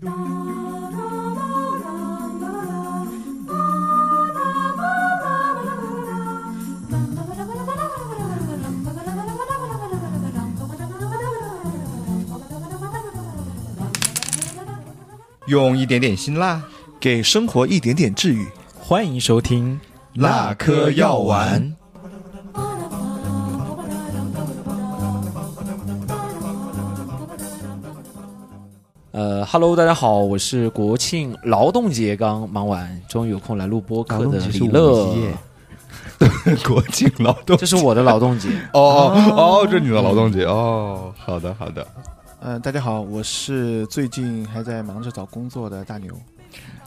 用一点点辛辣，给生活一点点治愈。欢迎收听辣颗药丸。，Hello，大家好，我是国庆劳动节刚忙完，终于有空来录播客的李乐。国庆劳动，这是我的劳动节。哦哦哦，这是你的劳动节哦。好的好的。嗯，大家好，我是最近还在忙着找工作的大牛。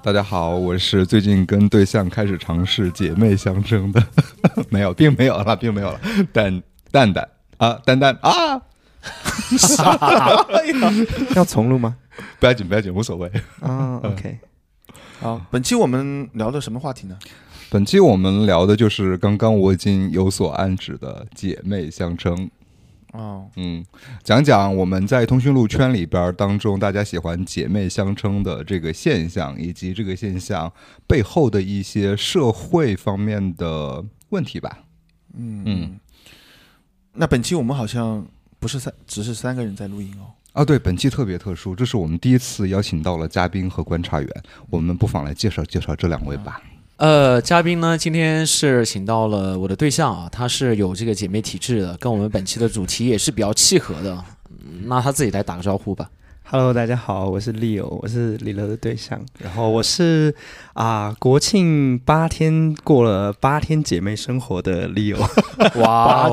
大家好，我是最近跟对象开始尝试姐妹相称的，没有，并没有了，并没有了。蛋蛋蛋啊，蛋蛋啊，要重录吗？不要紧，不要紧，无所谓。啊，OK。好，本期我们聊的什么话题呢？本期我们聊的就是刚刚我已经有所暗指的姐妹相称。哦，嗯，讲讲我们在通讯录圈里边当中，大家喜欢姐妹相称的这个现象，以及这个现象背后的一些社会方面的问题吧。嗯嗯。那本期我们好像不是三，只是三个人在录音哦。啊，对，本期特别特殊，这是我们第一次邀请到了嘉宾和观察员，我们不妨来介绍介绍这两位吧。呃，嘉宾呢，今天是请到了我的对象啊，他是有这个姐妹体质的，跟我们本期的主题也是比较契合的。那他自己来打个招呼吧。Hello，大家好，我是 Leo，我是李乐的对象。然后我是啊，国庆八天过了八天姐妹生活的 Leo。哇，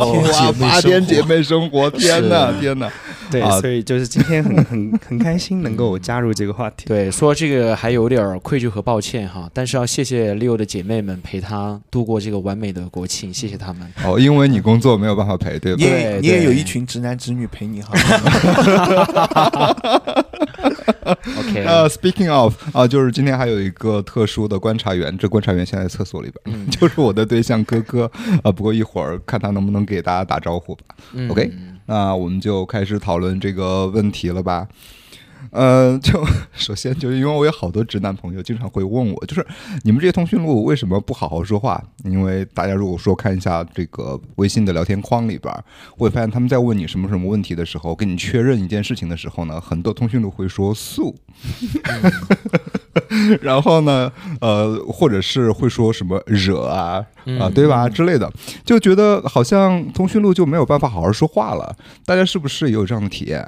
八天姐妹生活，天哪，天哪！对，所以就是今天很 很很开心能够加入这个话题。对，说这个还有点愧疚和抱歉哈，但是要谢谢 Leo 的姐妹们陪他度过这个完美的国庆，谢谢他们。哦，因为你工作没有办法陪，对吧？你你也有一群直男直女陪你哈。OK，呃，Speaking of 啊，就是今天还有一个特殊的观察员，这观察员现在在厕所里边，就是我的对象哥哥啊。不过一会儿看他能不能给大家打招呼吧。OK，那我们就开始讨论这个问题了吧。呃，就首先就是因为我有好多直男朋友，经常会问我，就是你们这些通讯录为什么不好好说话？因为大家如果说看一下这个微信的聊天框里边，会发现他们在问你什么什么问题的时候，跟你确认一件事情的时候呢，很多通讯录会说素，然后呢，呃，或者是会说什么惹啊啊，对吧之类的，就觉得好像通讯录就没有办法好好说话了。大家是不是也有这样的体验？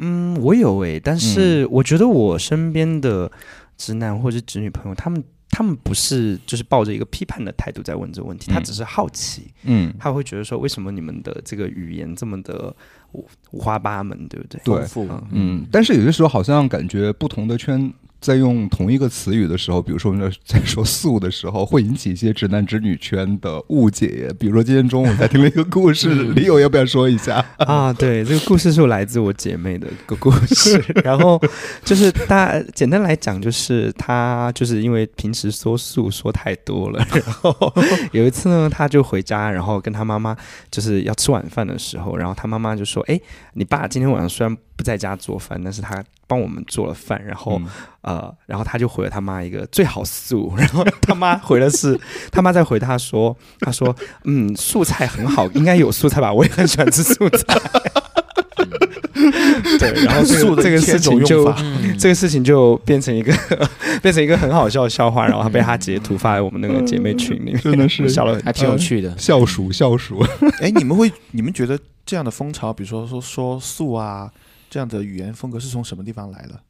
嗯，我有诶，但是我觉得我身边的直男或者直女朋友，他们他们不是就是抱着一个批判的态度在问这个问题，他只是好奇，嗯，他会觉得说，为什么你们的这个语言这么的五五花八门，对不对？对，嗯，但是有些时候好像感觉不同的圈。在用同一个词语的时候，比如说我们在说“素”的时候，会引起一些直男直女圈的误解。比如说今天中午在听了一个故事，李友要不要说一下 啊？对，这个故事是来自我姐妹的一个故事。然后就是大简单来讲，就是她就是因为平时说素说太多了，然后 有一次呢，她就回家，然后跟她妈妈就是要吃晚饭的时候，然后她妈妈就说：“哎，你爸今天晚上虽然不在家做饭，但是他。”帮我们做了饭，然后呃，然后他就回了他妈一个最好素，然后他妈回的是 他妈在回他说，他说嗯，素菜很好，应该有素菜吧，我也很喜欢吃素菜。对，然后素这个事情就这个事情就变成一个 变成一个很好笑的笑话，然后被他截图发在我们那个姐妹群里面，真的是笑了，还挺有趣的，笑鼠笑鼠。哎，你们会你们觉得这样的风潮，比如说说说素啊？这样的语言风格是从什么地方来的？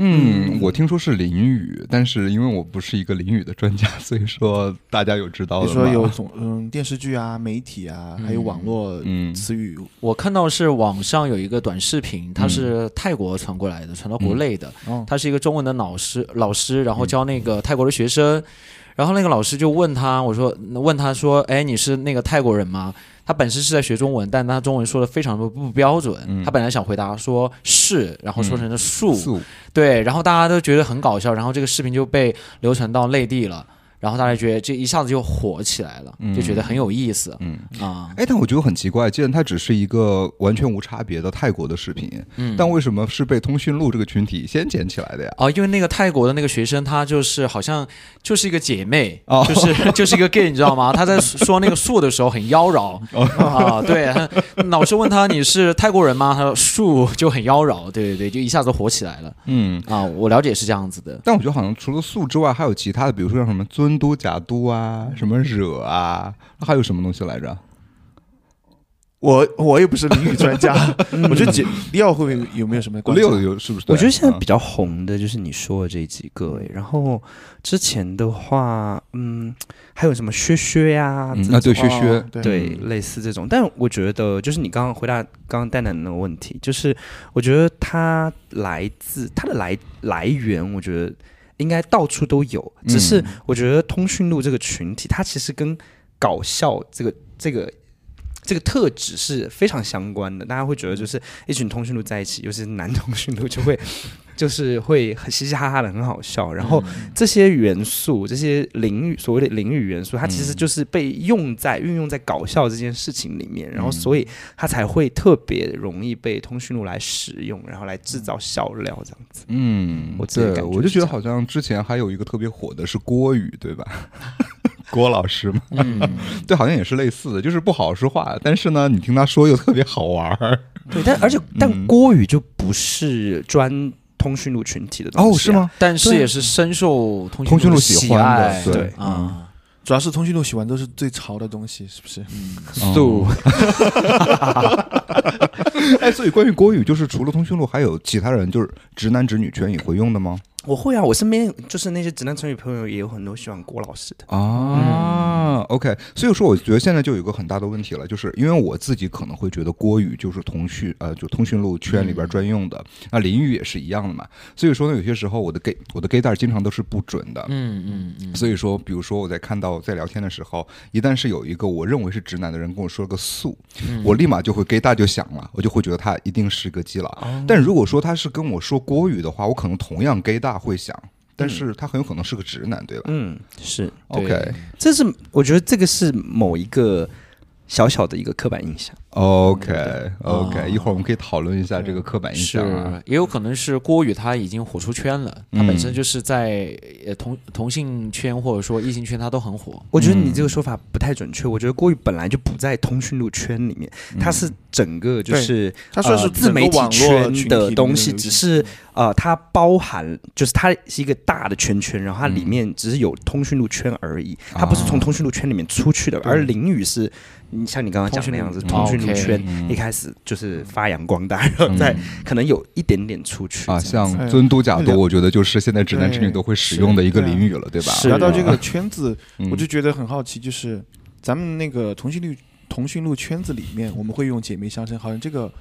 嗯，我听说是淋雨，但是因为我不是一个淋雨的专家，所以说大家有知道的吗？说有总嗯电视剧啊、媒体啊，还有网络词语。我看到是网上有一个短视频，它是泰国传过来的，传到国内的。他是一个中文的老师，老师然后教那个泰国的学生，然后那个老师就问他，我说问他说，哎，你是那个泰国人吗？他本身是在学中文，但他中文说的非常的不标准。他本来想回答说是，然后说成了树，对，然后大家都觉得很搞笑，然后这个视频就被流传到内地了。然后大家觉得这一下子就火起来了，就觉得很有意思。嗯啊，哎，但我觉得很奇怪，既然它只是一个完全无差别的泰国的视频，嗯但为什么是被通讯录这个群体先捡起来的呀？哦，因为那个泰国的那个学生，她就是好像就是一个姐妹，哦就是 就是一个 gay，你知道吗？她在说那个树的时候很妖娆 哦啊，对，老师问她你是泰国人吗？她说树就很妖娆，对对对，就一下子火起来了嗯。啊。我了解是这样子的，但我觉得好像除了树之外，还有其他的，比如说像什么尊都、假都啊，什么惹啊，还有什么东西来着？我我也不是淋雨专家，我觉得姐利奥会不会有没有什么关六注？有是不是？我觉得现在嗯比较红的就是你说的这几个、欸，然后之前的话，嗯，还有什么薛薛呀，啊，对，种薛薛哦，对对，类似这种。但我觉得，就是你刚刚回答刚刚蛋蛋那个问题，就是我觉得它来自它的来来源，我觉得应该到处都有，只是嗯我觉得通讯录这个群体，它其实跟搞笑这个这个。这个特质是非常相关的，大家会觉得就是一群通讯录在一起，尤其是男通讯录，就会就是会很嘻嘻哈哈的，很好笑。然后这些元素，这些淋雨所谓的淋雨元素，它其实就是被用在运用在搞笑这件事情里面，然后所以它才会特别容易被通讯录来使用，然后来制造笑料这样子。嗯，我自己感觉我就觉得好像之前还有一个特别火的是郭宇，对吧？郭老师嘛，嗯，对，好像也是类似的，就是不好说话，但是呢，你听他说又特别好玩儿。对，但而且但嗯郭宇就不是专通讯录群体的东西、啊哦，是？吗？但是也是深受通通讯录录喜欢的爱，对对啊，主要是通讯录喜欢都是最潮的东西，是不是？素。哎，所以关于国语，就是除了通讯录，还有其他人就是直男直女圈也会用的吗？我会啊，我身边就是那些直男成语朋友也有很多喜欢郭老师的。啊、o k 所以说我觉得现在就有一个很大的问题了，就是因为我自己可能会觉得郭宇就是通讯呃，就通讯录圈里边专用的，那林宇也是一样的嘛，所以说呢，有些时候我的 gay 我的 gay 带经常都是不准的，嗯嗯嗯，所以说，比如说我在看到在聊天的时候，一旦是有一个我认为是直男的人跟我说了个素，我立马就会 gay 大就响了，我就会觉得他一定是个基佬。但如果说他是跟我说郭语的话，我可能同样 gay 大会想，但是他很有可能是个直男，对吧？嗯，是，？OK。这是我觉得这个是某一个小小的一个刻板印象。OK 哦 OK，一会儿我们可以讨论一下这个刻板印象啊。，也有可能是郭宇他已经火出圈了，他本身就是在呃同同性圈或者说异性圈他都很火。我觉得你这个说法不太准确。我觉得郭宇本来就不在通讯录圈里面，他是整个就是他说是呃自媒体圈的东西，只是呃，它包含就是它是一个大的圈圈，然后它里面只是有通讯录圈而已，它不是从通讯录圈里面出去的。而林宇是，你像你刚刚讲的那样子，通讯录圈嗯一开始就是发扬光大，然后再可能有一点点出去啊，像尊嘟假哎多，我觉得就是现在直男直女都会使用的一个是俚语了，对吧？是啊聊到这个圈子，嗯我就觉得很好奇，就是咱们那个通讯录通讯录圈子里面，我们会用姐妹相称，好像这个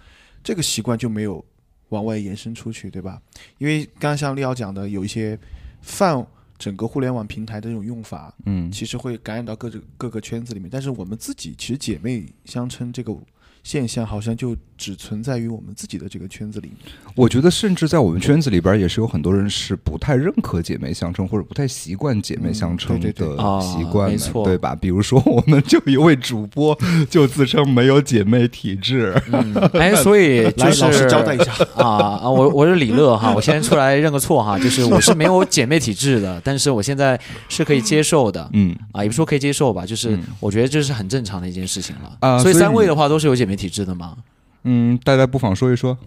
这个习惯就没有往外延伸出去，对吧？因为刚刚像利奥讲的，有一些泛整个互联网平台的这种用法，嗯其实会感染到各个各个圈子里面。但是我们自己其实姐妹相称这个现象，好像就只存在于我们自己的这个圈子里面。我觉得，甚至在我们圈子里边，也是有很多人是不太认可姐妹相称，或者不太习惯姐妹相称嗯对对的对习惯没错对吧？比如说，我们就一位主播就自称没有姐妹体质，嗯，哎，所以就是老师交代一下，啊啊！我我是李乐哈，我先出来认个错哈，就是我是没有姐妹体质的，但是我现在是可以接受的嗯啊，也不说可以接受吧，就是嗯我觉得这是很正常的一件事情了啊所以所以三位的话都是有姐妹体质的吗？嗯，大家不妨说一说，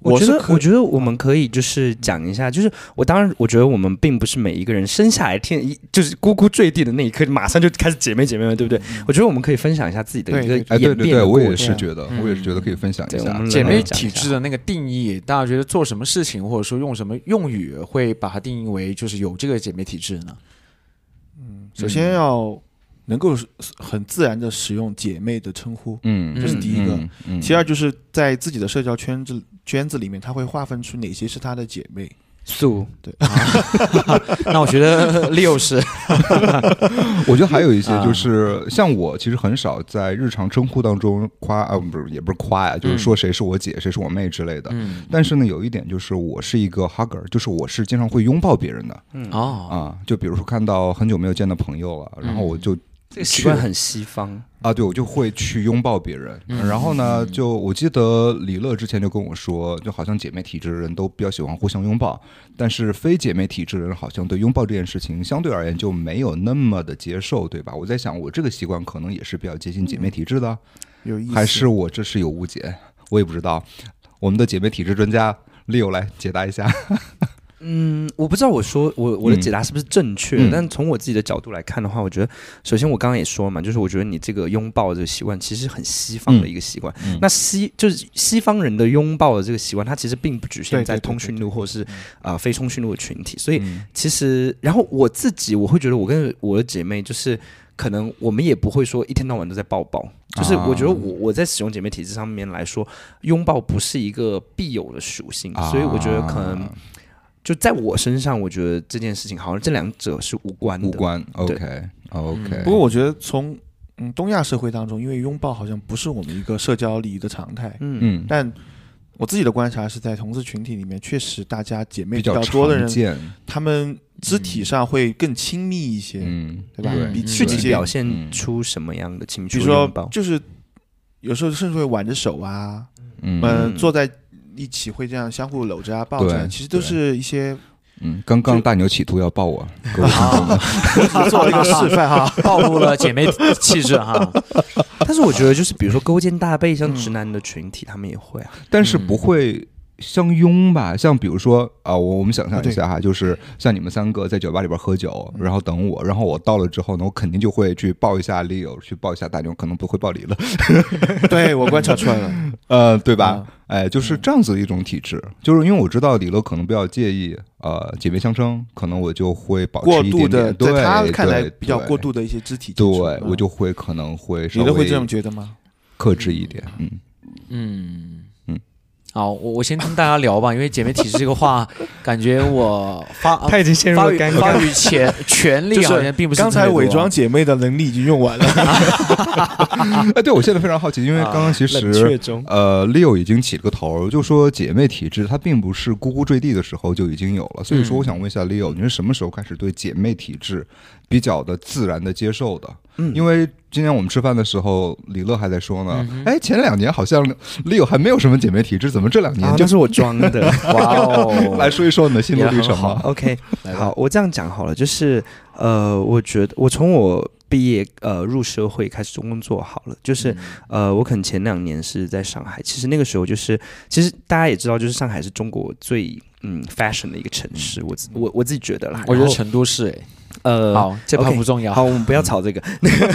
我觉得，我觉得我们可以就是讲一下，就是我当然，我觉得我们并不是每一个人生下来天一就是咕咕坠地的那一刻，马上就开始姐妹姐妹们，对不对？我觉得我们可以分享一下自己的一个对哎，对演变对对，我也。是觉得，嗯我也是觉得可以分享一下。姐妹体质的那个定义，大家觉得做什么事情或者说用什么用语会把它定义为就是有这个姐妹体质呢？嗯首先要能够很自然的使用姐妹的称呼。嗯，这是第一个。嗯，嗯。其二就是在自己的社交圈子圈子里面，他会划分出哪些是他的姐妹，素。对，那我觉得 Leo 是，我觉得还有一些啊。就是像我，其实很少在日常称呼当中夸啊，不是也不是夸呀，就是说谁是我姐，谁是我妹之类的。嗯，但是呢，有一点就是我是一个 hugger，就是我是经常会拥抱别人的。哦，啊。就比如说看到很久没有见的朋友了，然后我就这个习惯很西方，啊，对我就会去拥抱别人。嗯然后呢，就我记得李乐之前就跟我说，就好像姐妹体质的人都比较喜欢互相拥抱，但是非姐妹体质的人好像对拥抱这件事情相对而言就没有那么的接受，对吧？我在想，我这个习惯可能也是比较接近姐妹体质的，有意思，还是我这是有误解，我也不知道。我们的姐妹体质专家 Leo 来解答一下。嗯，我不知道我说我我的嗯解答是不是正确，嗯。但从我自己的角度来看的话，我觉得首先我刚刚也说了嘛，就是我觉得你这个拥抱这个习惯其实很西方的一个习惯。嗯那西就是西方人的拥抱的这个习惯，它其实并不局限在通讯录或是啊、呃非通讯录的群体，所以嗯。其实，然后我自己我会觉得，我跟我的姐妹就是，可能我们也不会说一天到晚都在抱抱，就是我觉得我我在使用姐妹体质上面来说，拥抱不是一个必有的属性，啊。所以我觉得可能就在我身上，我觉得这件事情好像这两者是无关的。无关。对。OK OK，不过我觉得从嗯东亚社会当中，因为拥抱好像不是我们一个社交礼仪的常态，嗯。嗯，但我自己的观察是在同志群体里面，确实大家姐妹比比较较多的人，他们肢体上会更亲密一些，嗯，对吧？嗯比具体表现出什么样的情绪？比如说，就是有时候甚至会挽着手啊，嗯。嗯，坐在一起会这样相互搂着啊、抱着其实都是一些嗯，刚刚大牛企图要抱我，各位听众们我只做了一个示范哈。暴露了姐妹气质哈。但是我觉得就是比如说勾肩搭背，像直男的群体，他们也会啊。但是不会相拥吧？像比如说啊，我我们想象一下哈，就是像你们三个在酒吧里边喝酒，然后等我，然后我到了之后呢，我肯定就会去抱一下 Leo，去抱一下大牛，可能不会抱李了，对我观察出来了，呃，对吧啊？哎，就是这样子的一种体质，就是因为我知道李乐可能比较介意呃姐妹相称，可能我就会保持一过度的，点点，对在他看来比较过度的一些肢体接对我就会可能会稍微你都会这么觉得吗？克制一点，嗯。嗯嗯好，我我先跟大家聊吧，因为姐妹体质这个话，感觉我发 他已经陷入了尴尬。发语权权利就是好像并不是刚才伪装姐妹的能力已经用完了，哎，对我现在非常好奇，因为刚刚其冷实却中，呃，Leo 已经起了个头儿，就说姐妹体质它并不是咕咕坠地的时候就已经有了，所以说我想问一下 Leo，你是什么时候开始对姐妹体质比较的自然的接受的？嗯。因为今天我们吃饭的时候，李乐还在说呢嗯，哎、前两年好像 Leo 还没有什么姐妹体质，怎么这两年啊，就那是我装的。哇哦，来说一说你的心路历程也很好。吧？OK，好，我这样讲好了，就是呃，我觉得我从我毕业呃入社会开始工作好了，就是、呃，我可能前两年是在上海，其实那个时候就是，其实大家也知道，就是上海是中国最嗯 fashion 的一个城市，我自我我自己觉得啦，我觉得成都是哎，呃好，这不重要。好，我们不要吵这个。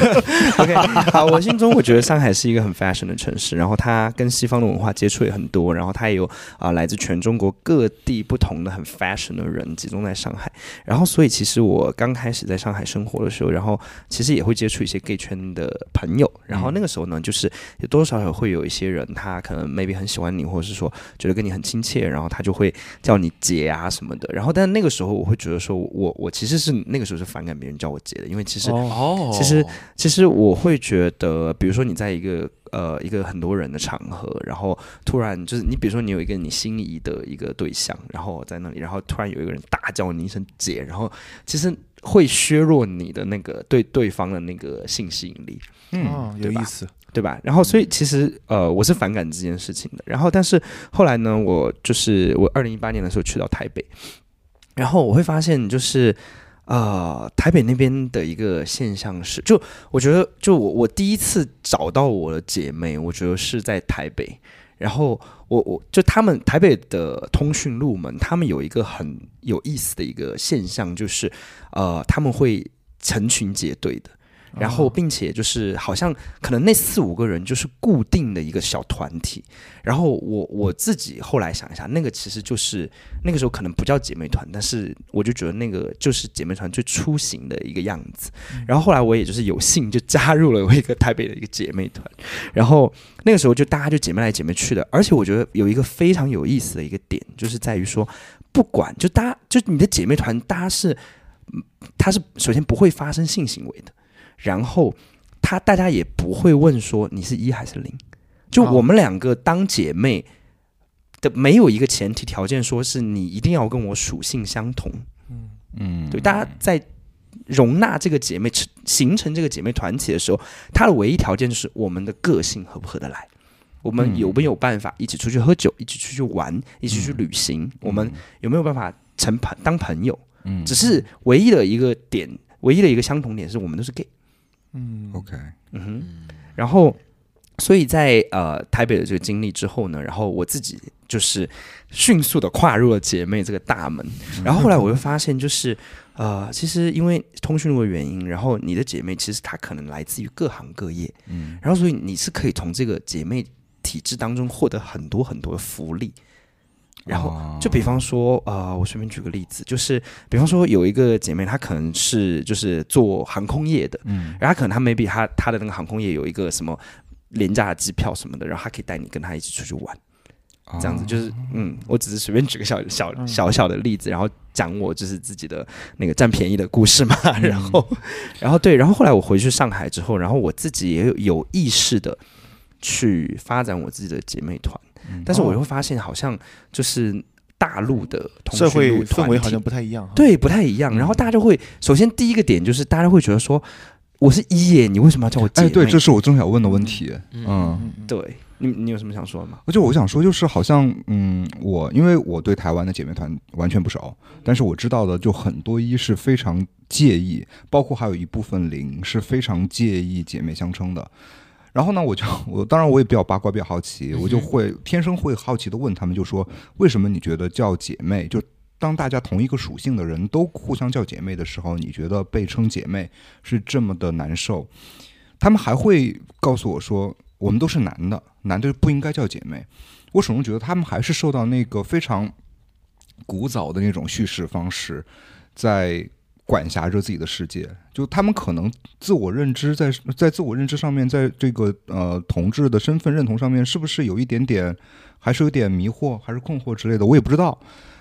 OK，好，我心中我觉得上海是一个很 fashion 的城市，然后它跟西方的文化接触也很多，然后它也有啊、来自全中国各地不同的很 fashion 的人集中在上海，然后所以其实我刚开始在上海生活的时候，然后其实也会接触一些 gay 圈的朋友，然后那个时候呢，就是有多多少少会有一些人，他可能 maybe 很喜欢你，或者是说觉得跟你很亲切，然后他就会叫你姐啊什么的，然后但那个时候我会觉得说我我其实是那个时候是反感别人叫我姐的，因为其实哦，其实其实我会觉得，比如说你在一个呃一个很多人的场合，然后突然就是你比如说你有一个你心仪的一个对象，然后在那里，然后突然有一个人大叫你一声姐，然后其实会削弱你的那个对对方的那个性吸引力。嗯，哦，有意思。对吧？然后所以其实呃我是反感这件事情的。然后但是后来呢，我就是我二零一八年的时候去到台北，然后我会发现就是。啊，台北那边的一个现象是，就我觉得，就我我第一次找到我的姐妹，我觉得是在台北。然后我我就他们台北的通讯录们，他们有一个很有意思的一个现象，就是呃，他们会成群结队的。然后并且就是好像可能那四五个人就是固定的一个小团体。然后我我自己后来想一下，那个其实就是那个时候可能不叫姐妹团，但是我就觉得那个就是姐妹团最初型的一个样子。然后后来我也就是有幸就加入了我一个台北的一个姐妹团，然后那个时候就大家就姐妹来姐妹去的。而且我觉得有一个非常有意思的一个点，就是在于说，不管就大家就你的姐妹团，大家是，他是首先不会发生性行为的，然后他大家也不会问说你是一还是零。就我们两个当姐妹的，没有一个前提条件，说是你一定要跟我属性相同。嗯嗯，对，大家在容纳这个姐妹成形成这个姐妹团体的时候，它的唯一条件就是我们的个性合不合得来，我们有没有办法一起出去喝酒，一起出去玩，一起去旅行，我们有没有办法成朋当朋友？嗯，只是唯一的一个点，唯一的一个相同点是我们都是 gay。嗯，OK，嗯哼，然后。所以在呃台北的这个经历之后呢，然后我自己就是迅速的跨入了姐妹这个大门，然后后来我又发现，就是呃，其实因为通讯录的原因，然后你的姐妹其实她可能来自于各行各业，嗯，然后所以你是可以从这个姐妹体制当中获得很多很多的福利，然后就比方说呃，我随便举个例子，就是比方说有一个姐妹她可能是就是做航空业的，嗯，然后可能她 maybe 她她的那个航空业有一个什么。廉价的机票什么的，然后她可以带你跟她一起出去玩，这样子。就是嗯，我只是随便举个小小小小的例子，然后讲我就是自己的那个占便宜的故事嘛，然后然后对，然后后来我回去上海之后，然后我自己也有有意识的去发展我自己的姐妹团，但是我会发现好像就是大陆的社会氛围好像不太一样，对，不太一样。然后大家就会首先第一个点就是大家会觉得说。我是一耶，你为什么要叫我姐？哎，对，这是我正想问的问题。嗯，对你，你有什么想说的吗？而且我想说，就是好像，嗯，我因为我对台湾的姐妹团完全不熟，但是我知道的就很多一是非常介意，包括还有一部分零是非常介意姐妹相称的。然后呢，我就我当然我也比较八卦，比较好奇，我就会天生会好奇的问他们，就说为什么你觉得叫姐妹就？当大家同一个属性的人都互相叫姐妹的时候，你觉得被称姐妹是这么的难受？他们还会告诉我说，我们都是男的，男的不应该叫姐妹。我始终觉得他们还是受到那个非常古早的那种叙事方式在管辖着自己的世界。就他们可能自我认知在在自我认知上面，在这个呃同志的身份认同上面，是不是有一点点还是有点迷惑，还是困惑之类的？我也不知道。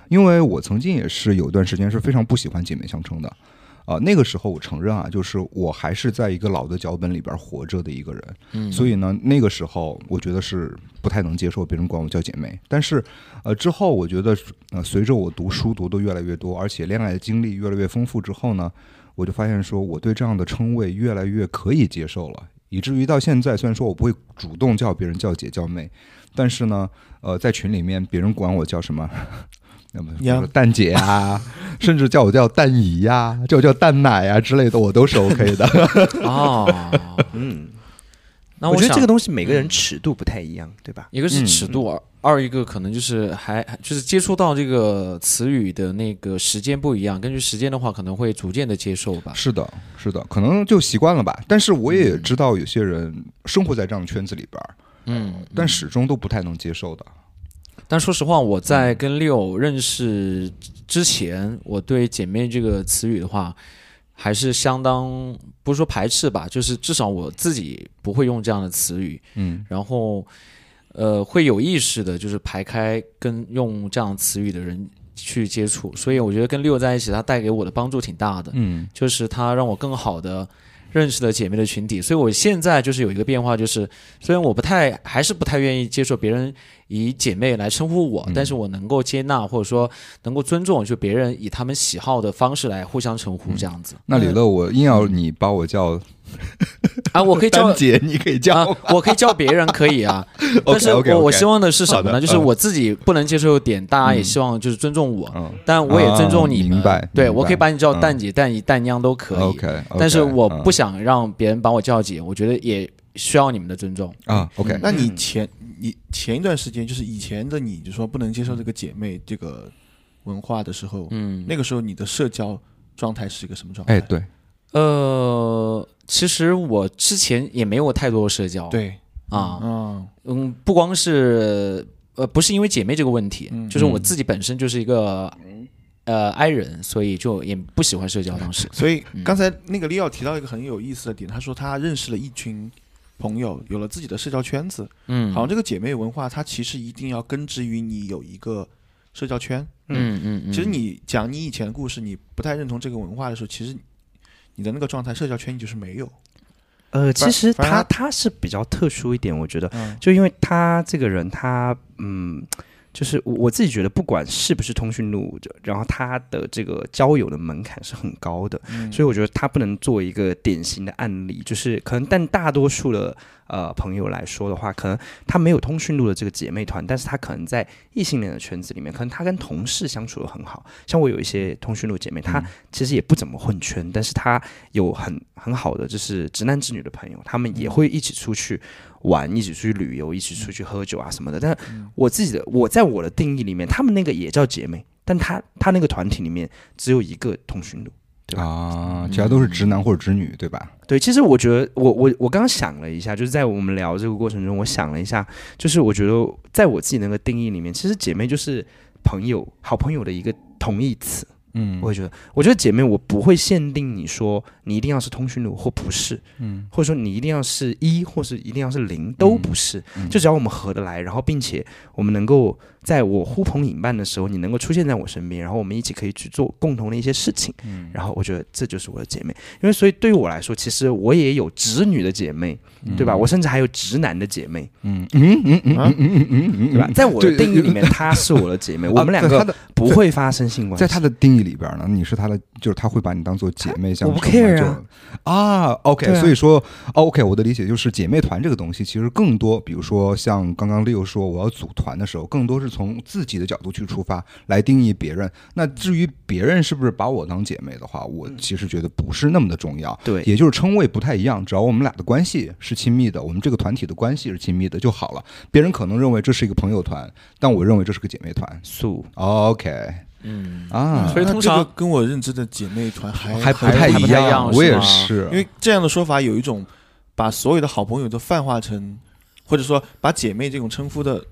因为我曾经也是有一段时间是非常不喜欢姐妹相称的，啊，那个时候我承认啊，就是我还是在一个老的脚本里边活着的一个人，嗯，所以呢，那个时候我觉得是不太能接受别人管我叫姐妹。但是，呃，之后我觉得，呃，随着我读书读的越来越多，而且恋爱的经历越来越丰富之后呢，我就发现说我对这样的称谓越来越可以接受了，以至于到现在，虽然说我不会主动叫别人叫姐叫妹，但是呢，呃，在群里面别人管我叫什么。那么，蛋姐啊，甚至叫我叫蛋姨呀，叫我叫蛋奶啊之类的，我都是 OK 的。哦，嗯，那我觉得这个东西每个人尺度不太一样，对吧？一个是尺度，二一个可能就是还就是接触到这个词语的那个时间不一样，根据时间的话，可能会逐渐的接受吧。是的，是的，可能就习惯了吧。但是我也知道有些人生活在这样的圈子里边嗯，但始终都不太能接受的。但说实话，我在跟六认识之前，我对“姐妹”这个词语的话，还是相当不是说排斥吧，就是至少我自己不会用这样的词语。嗯，然后呃，会有意识的，就是排开跟用这样词语的人去接触。所以我觉得跟六在一起，他带给我的帮助挺大的。嗯，就是他让我更好的。认识的姐妹的群体，所以我现在就是有一个变化，就是虽然我不太还是不太愿意接受别人以姐妹来称呼我，但是我能够接纳或者说能够尊重，就别人以他们喜好的方式来互相称呼这样子。那李乐，我硬要你把我叫。啊，我可以叫姐，你可以叫，我可以叫别人可以啊。但是我我希望的是什么呢？就是我自己不能接受点，大家也希望就是尊重我，但我也尊重你。明白？对，我可以把你叫蛋姐、蛋姨、蛋娘都可以。OK，但是我不想让别人把我叫姐，我觉得也需要你们的尊重啊。OK，那你前你前一段时间就是以前的你，就说不能接受这个姐妹这个文化的时候，嗯，那个时候你的社交状态是一个什么状态？哎，对。呃，其实我之前也没有太多社交，对啊，嗯嗯，不光是呃，不是因为姐妹这个问题，嗯就是我自己本身就是一个呃 i 人，所以就也不喜欢社交。当时，所以嗯刚才那个利奥提到一个很有意思的点，他说他认识了一群朋友，有了自己的社交圈子。嗯，好像这个姐妹文化，它其实一定要根植于你有一个社交圈。嗯嗯嗯，其实你讲你以前的故事，你不太认同这个文化的时候，其实你的那个状态，社交圈你就是没有。呃，其实他他是比较特殊一点，我觉得，嗯就因为他这个人，他嗯，就是我我自己觉得，不管是不是通讯录，就然后他的这个交友的门槛是很高的，嗯所以我觉得他不能做一个典型的案例，就是可能，但大多数的呃朋友来说的话，可能她没有通讯录的这个姐妹团，但是她可能在异性恋的圈子里面，可能她跟同事相处的很好。像我有一些通讯录姐妹，她其实也不怎么混圈，但是她有很很好的就是直男直女的朋友，他们也会一起出去玩，一起出去旅游，一起出去喝酒啊什么的。但我自己的我在我的定义里面，他们那个也叫姐妹，但她她那个团体里面只有一个通讯录。对吧啊，其他都是直男或者直女，对吧？对，其实我觉得，我我我刚刚想了一下，就是在我们聊这个过程中，我想了一下，就是我觉得在我自己那个定义里面，其实姐妹就是朋友、好朋友的一个同义词。嗯我会觉得，我觉得姐妹，我不会限定你说你一定要是通讯录或不是，嗯，或者说你一定要是一，或是一定要是零，都不是。嗯就只要我们合得来，然后并且我们能够在我呼朋引伴的时候，你能够出现在我身边，然后我们一起可以去做共同的一些事情，嗯然后我觉得这就是我的姐妹。因为所以对于我来说，其实我也有直女的姐妹，对吧？我甚至还有直男的姐妹，嗯嗯嗯嗯啊嗯嗯嗯嗯，对吧？在我 的定义里面，她是我的姐妹，我们两个不会发生性关系。在她的定义里边呢，你是她的，就是他会把你当做姐妹相我不 care 啊啊，OK，对啊所以说，OK，我的理解就是姐妹团这个东西，其实更多，比如说像刚刚 Leo 说我要组团的时候，更多是从自己的角度去出发来定义别人。那至于别人是不是把我当姐妹的话，我其实觉得不是那么的重要。对也就是称谓不太一样，只要我们俩的关系是亲密的，我们这个团体的关系是亲密的就好了。别人可能认为这是一个朋友团，但我认为这是个姐妹团。素 OK 嗯，啊，所以通常跟我认知的姐妹团还还不太一样我也是，因为这样的说法有一种把所有的好朋友都泛化成，或者说把姐妹这种称呼的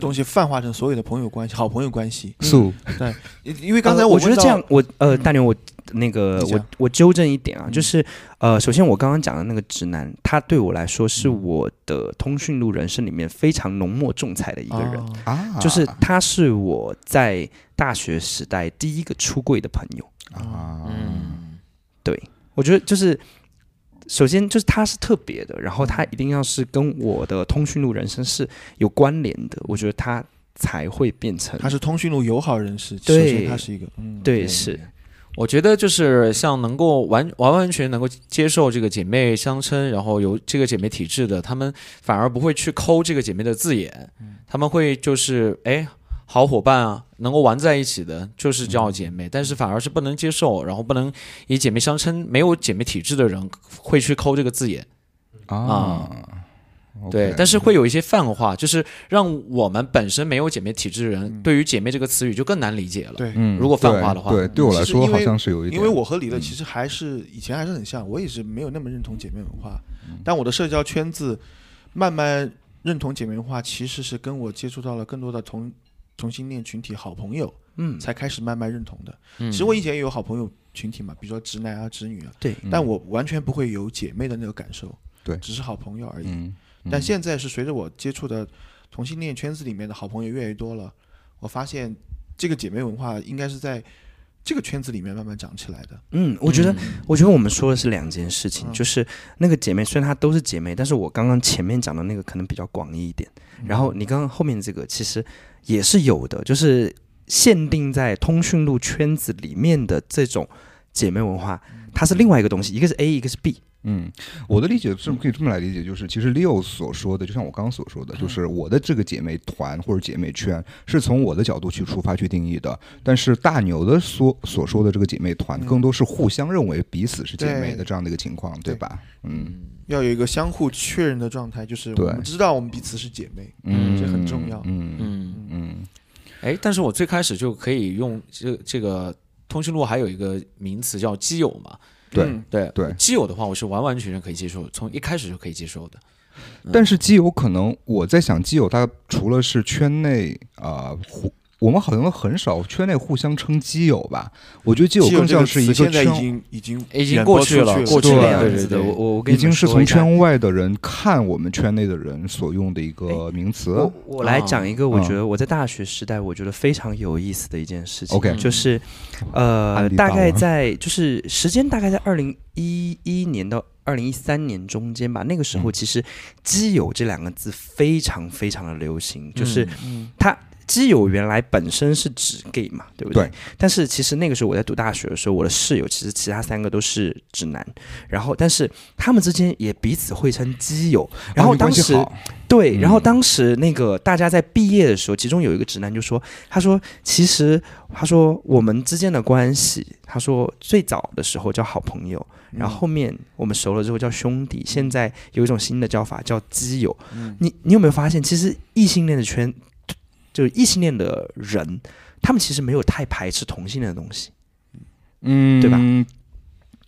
东西泛化成所有的朋友关系、好朋友关系。素对，因因为刚才呃我觉得这样，我呃，嗯。大牛，我那个我我纠正一点啊，嗯。就是呃，首先我刚刚讲的那个直男，他对我来说是嗯。我的通讯录人生里面非常浓墨重彩的一个人，啊啊，就是他是我在大学时代第一个出柜的朋友。啊，嗯，对我觉得就是。首先就是他是特别的，然后他一定要是跟我的通讯录人生是有关联的，我觉得他才会变成他是通讯录友好人士，首对先他是一个，嗯，对是我觉得就是像能够完完完全能够接受这个姐妹相称，然后有这个姐妹体质的，他们反而不会去抠这个姐妹的字眼，他们会就是哎。好伙伴啊，能够玩在一起的，就是叫姐妹，但是反而是不能接受，然后不能以姐妹相称，没有姐妹体质的人会去抠这个字眼，啊，对，但是会有一些泛化，就是让我们本身没有姐妹体质的人，嗯。对于姐妹这个词语就更难理解了。对。嗯，如果泛化的话对，对对我来说好像是有一点，因为我和李乐嗯其实还是以前还是很像，我也是没有那么认同姐妹文化，嗯。但我的社交圈子慢慢认同姐妹文化，其实是跟我接触到了更多的同同性恋群体好朋友，嗯。才开始慢慢认同的。嗯。其实我以前也有好朋友群体嘛，比如说直男啊、直女啊，对。嗯。但我完全不会有姐妹的那个感受，对。只是好朋友而已。但现在是随着我接触的同性恋圈子里面的好朋友越来越多了，我发现这个姐妹文化应该是在这个圈子里面慢慢长起来的。嗯，我觉得我觉得我们说的是两件事情，嗯。就是那个姐妹虽然她都是姐妹，但是我刚刚前面讲的那个可能比较广义一点，然后你刚刚后面这个其实也是有的，就是限定在通讯录圈子里面的这种姐妹文化，它是另外一个东西，一个是 A，一个是 B。嗯，我的理解是可以这么来理解，就是其实 Leo 所说的，就像我刚刚所说的，就是我的这个姐妹团或者姐妹圈是从我的角度去出发去定义的，但是大牛的所所说的这个姐妹团，嗯。更多是互相认为彼此是姐妹的这样的一个情况，对。对吧？嗯。要有一个相互确认的状态，就是我们知道我们彼此是姐妹。嗯，这很重要。嗯嗯，嗯哎，但是我最开始就可以用这这个通讯录还有一个名词叫基友嘛，对嗯对对。基友的话，我是完完全全可以接受，从一开始就可以接受的。但是基友可能我在想，基友它除了是圈内啊、互我们好像很少圈内互相称基友吧？我觉得基友更像是一个词现在已，经已经已经过去了，过去对了，对对对，我我我跟你已经是从们说一下圈外的人看我们圈内的人所用的一个名词。我我来讲一个，我嗯觉得我在大学时代我觉得非常有意思的一件事情 OK 就是呃，大概在就是时间大概在二零一一年到二零一三年中间吧，那个时候嗯其实“基友”这两个字非常非常的流行，就是嗯它。基友原来本身是指 gay 嘛，对不对？对。但是其实那个时候我在读大学的时候，我的室友其实其他三个都是直男，然后但是他们之间也彼此会称基友，然后当时、对，然后嗯当时那个大家在毕业的时候，其中有一个直男就说：“他说其实他说我们之间的关系，他说最早的时候叫好朋友，然后后面我们熟了之后叫兄弟，现在有一种新的叫法叫基友。嗯。你你有没有发现，其实异性恋的圈，就是异性恋的人，他们其实没有太排斥同性恋的东西。嗯，对吧？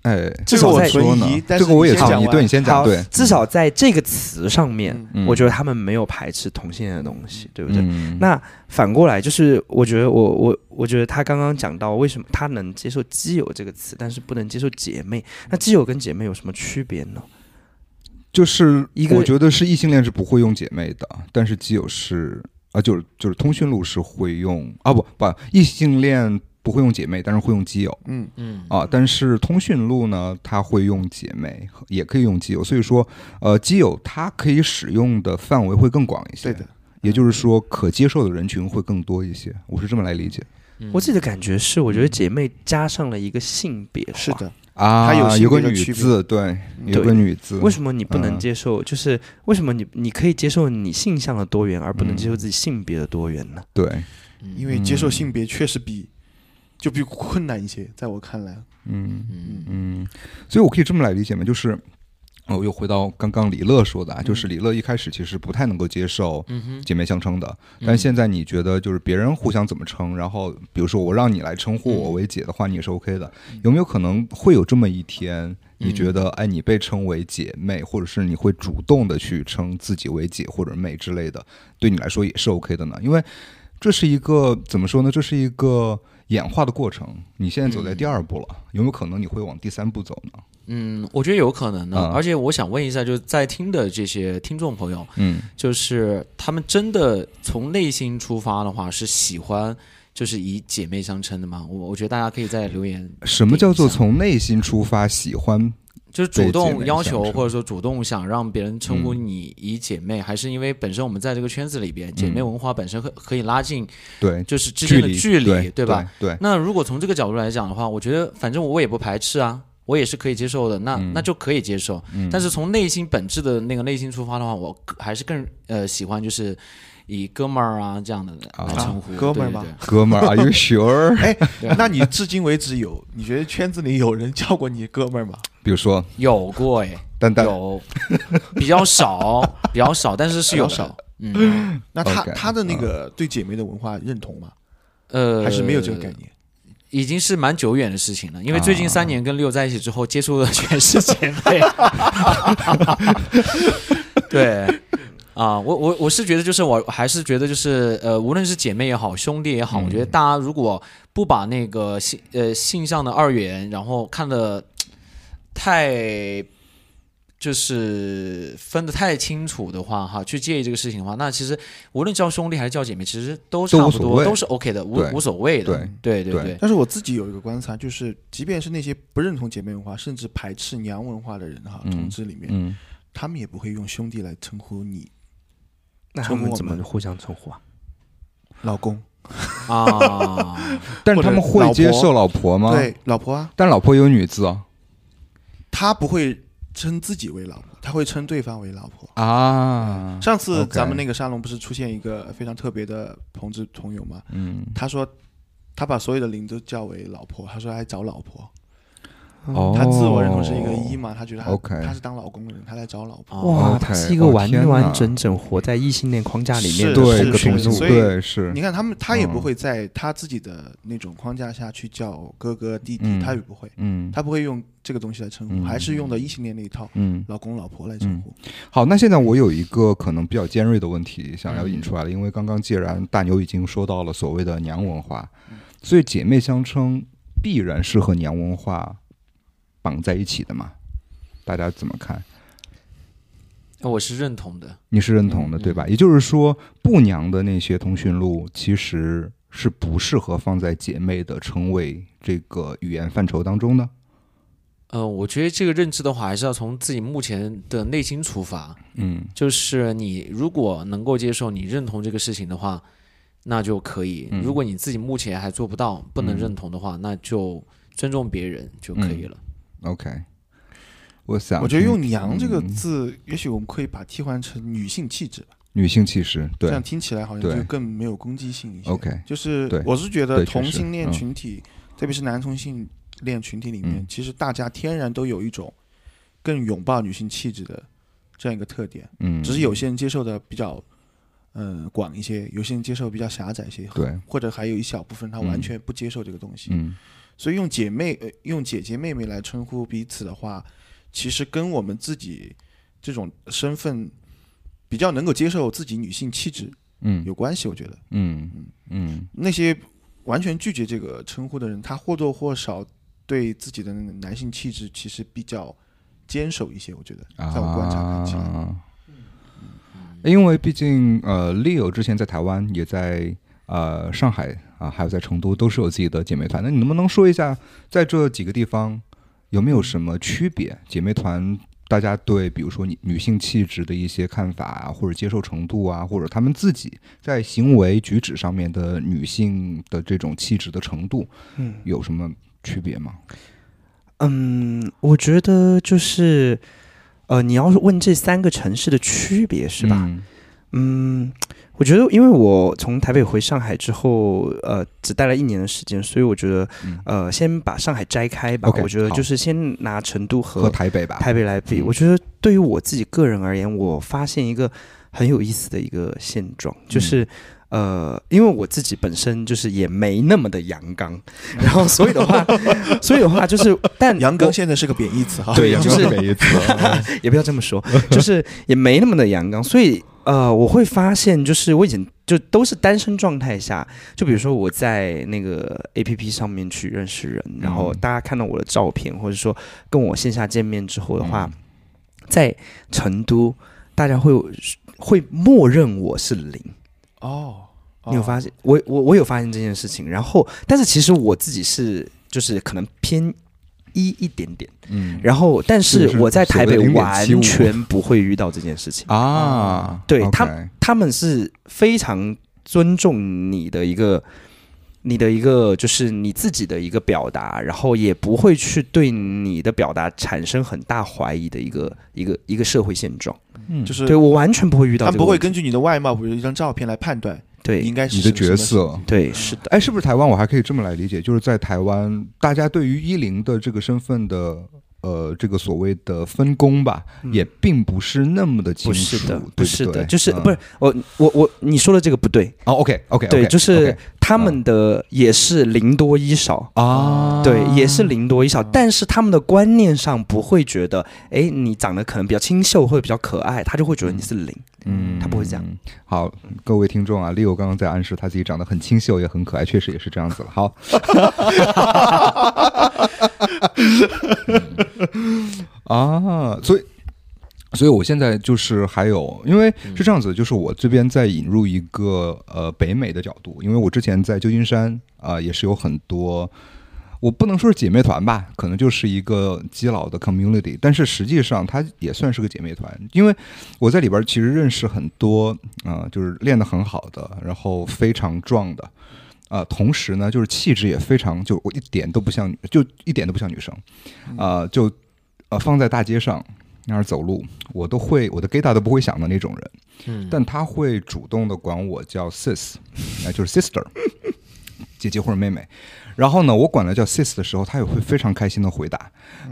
哎，这个我至少在存说呢疑，这个我也讲完对你先讲，对，至少在这个词上面，我觉得他们没有排斥同性恋的东西，对不对？嗯那反过来就是，我觉得我我我觉得他刚刚讲到为什么他能接受基友这个词，但是不能接受姐妹。那基友跟姐妹有什么区别呢？就是一个我觉得是异性恋是不会用姐妹的，但是基友是啊，就是就是通讯录是会用啊不不，异性恋不会用姐妹，但是会用基友。嗯。嗯。啊，但是通讯录呢，它会用姐妹，也可以用基友，所以说呃，基友它可以使用的范围会更广一些，对的，也就是说可接受的人群会更多一些，我是这么来理解。嗯。我自己的感觉是，我觉得姐妹加上了一个性别化。是的，啊，它有性有个女字，对，有个女字，为什么你不能嗯接受？就是为什么你你可以接受你性向的多元，而不能嗯接受自己性别的多元呢？对，因为接受嗯性别确实比就比困难一些，在我看来，嗯。嗯嗯，所以我可以这么来理解吗？就是，哦，又回到刚刚李乐说的啊，嗯就是李乐一开始其实不太能够接受姐妹相称的，嗯但现在你觉得就是别人互相怎么称，然后比如说我让你来称呼我嗯为姐的话，你也是 OK 的，有没有可能会有这么一天？你嗯觉得，哎，你被称为姐妹，或者是你会主动的去称自己为姐或者妹之类的，对你来说也是 OK 的呢？因为这是一个怎么说呢？这是一个演化的过程。你现在走在第二步了，有没有可能你会往第三步走呢？嗯，我觉得有可能的。嗯而且我想问一下，就是在听的这些听众朋友，嗯就是他们真的从内心出发的话，是喜欢就是以姐妹相称的吗？我我觉得大家可以在留言，什么叫做从内心出发喜欢？就是主动要求或者说主动想让别人称呼嗯你以姐妹，还是因为本身我们在这个圈子里边，姐妹文化本身可可以拉近对，就是之间的距离，对吧？？对，那如果从这个角度来讲的话，我觉得反正我也不排斥啊，我也是可以接受的，那、嗯那就可以接受。嗯但是从内心本质的那个内心出发的话，我还是更呃喜欢就是以哥们儿啊这样的来称呼、啊哥们儿吗对对对哥们儿，Are you sure？哎，那你至今为止有你觉得圈子里有人叫过你哥们儿吗？比如说有过哎，有比较少，比较少，但是是有少。嗯，那他他的那个对姐妹的文化认同吗？呃，还是没有这个概念？已经是蛮久远的事情了，因为最近啊三年跟六在一起之后，接触的全是姐妹。对，啊，我我我是觉得，就是我还是觉得，就是呃，无论是姐妹也好，兄弟也好，我觉得大家如果不把那个性呃性上的二元，然后看的太。就是分得太清楚的话，哈，去介意这个事情的话，那其实无论叫兄弟还是叫姐妹，其实都差不多，都是 OK 的，无无所谓的。对。对对对，但是我自己有一个观察，就是即便是那些不认同姐妹文化，甚至排斥娘文化的人哈，嗯同志里面，嗯，他们也不会用兄弟来称呼你。那他称呼我们。们怎么互相称呼啊？老公，啊，但是他们会接受老婆吗？，对，老婆啊，但老婆有女字啊他不会称自己为老婆，他会称对方为老婆。啊，上次咱们那个沙龙不是出现一个非常特别的同志同友吗？嗯，他说他把所有的零都叫为老婆，他说还找老婆。哦，他自我认同是一个一嘛，他觉得他 OK 他是当老公的人，他在找老婆。哇，他是一个完完整整活在异性恋框架里面的对是一个同性，是所以对是你，看他们，他也不嗯。会在他自己的那种框架下去叫哥哥弟弟，嗯他也不会，嗯。他不会用这个东西来称呼，嗯。还是用的异性恋那一套嗯。老公老婆来称呼。好，那现在我有一个可能比较尖锐的问题想要引出来了，因为刚刚既然大牛已经说到了所谓的娘文化，所以姐妹相称必然是和娘文化绑在一起的嘛？大家怎么看？我是认同的。你是认同的，嗯对吧？也就是说，不娘的那些通讯录其实是不适合放在姐妹的称谓这个语言范畴当中的。呃，我觉得这个认知的话，还是要从自己目前的内心出发。嗯就是你如果能够接受、你认同这个事情的话，那就可以；嗯如果你自己目前还做不到、不能认同的话，那就尊重别人就可以了。，OK。我想，我觉得用“娘”这个嗯。字，也许我们可以把替换成女性气质吧，女性气势，对。这样听起来好像就更没有攻击性一些。，OK，就是我是觉得同性恋嗯。群体，特别是男同性恋群体里面，嗯。其实大家天然都有一种更拥抱女性气质的这样一个特点，嗯，只是有些人接受的比较呃广一些，有些人接受比较狭窄一些，对，或者还有一小部分他嗯完全不接受这个东西。嗯所以用姐妹、呃、用姐姐妹妹来称呼彼此的话，其实跟我们自己这种身份比较能够接受自己女性气质嗯有关系。我觉得嗯嗯那些完全拒绝这个称呼的人，他或多或少对自己的男性气质其实比较坚守一些。我觉得，在我观察看起来，啊，因为毕竟呃，Leo 之前在台湾，也在呃上海啊，还有在成都，都是有自己的姐妹团。那你能不能说一下，在这几个地方有没有什么区别？姐妹团大家对比如说女女性气质的一些看法啊，或者接受程度啊，或者她们自己在行为举止上面的女性的这种气质的程度，嗯有什么区别吗？嗯，我觉得就是，呃，你要是问这三个城市的区别是吧？嗯嗯，我觉得因为我从台北回上海之后，呃，只待了一年的时间，所以我觉得，嗯呃，先把上海摘开吧。我觉得就是先拿成都和和台北吧，台北来比，嗯我觉得对于我自己个人而言，我发现一个很有意思的一个现状，嗯就是。呃，因为我自己本身就是也没那么的阳刚，然后所以的话，所以的话就是，但阳刚现在是个贬义词哈。对就是贬义词，也不要这么说，就是也没那么的阳刚，所以呃，我会发现，就是我以前就都是单身状态下，就比如说我在那个 A P P 上面去认识人，然后嗯大家看到我的照片，或者说跟我线下见面之后的话，嗯在成都大家会会默认我是零。哦，你有发现？我我我有发现这件事情，然后但是其实我自己是就是可能偏一一点点。嗯然后，但是我在台北完全不会遇到这件事情。啊，对他他们是非常尊重你的一个，你的一个就是你自己的一个表达，然后也不会去对你的表达产生很大怀疑的一个一个一个社会现状。嗯就是对我完全不会遇到他们不会根据你的外貌，比如一张照片来判断你应该是你的角色。对是的，哎，是不是台湾？我还可以这么来理解，就是在台湾，大家对于一零的这个身份的呃这个所谓的分工吧，嗯。也并不是那么的清不楚，是的，对不是的，对？就是嗯。不是我我我你说的这个不对，哦，OK OK，对，就是他们的也是零多一少。啊，对，也是零多一少，但是他们的观念上不会觉得，哎，你长得可能比较清秀或者比较可爱，他就会觉得你是零。嗯，他不会这样。好，各位听众啊，Leo 刚刚在暗示他自己长得很清秀，也很可爱，确实也是这样子了。好，啊，所以。所以，我现在就是还有，因为是这样子，就是我这边在引入一个呃北美的角度，因为我之前在旧金山啊、也是有很多，我不能说是姐妹团吧，可能就是一个基佬的 community，但是实际上它也算是个姐妹团，因为我在里边其实认识很多啊、就是练得很好的，然后非常壮的。啊、同时呢，就是气质也非常，就我一点都不像女，就一点都不像女生，啊、就呃放在大街上那儿走路，我都会我的 gay 大都不会想的那种人，嗯，但他会主动的管我叫 sis，那、就是 sister，姐姐或者妹妹。然后呢，我管她叫 sis 的时候，她也会非常开心的回答，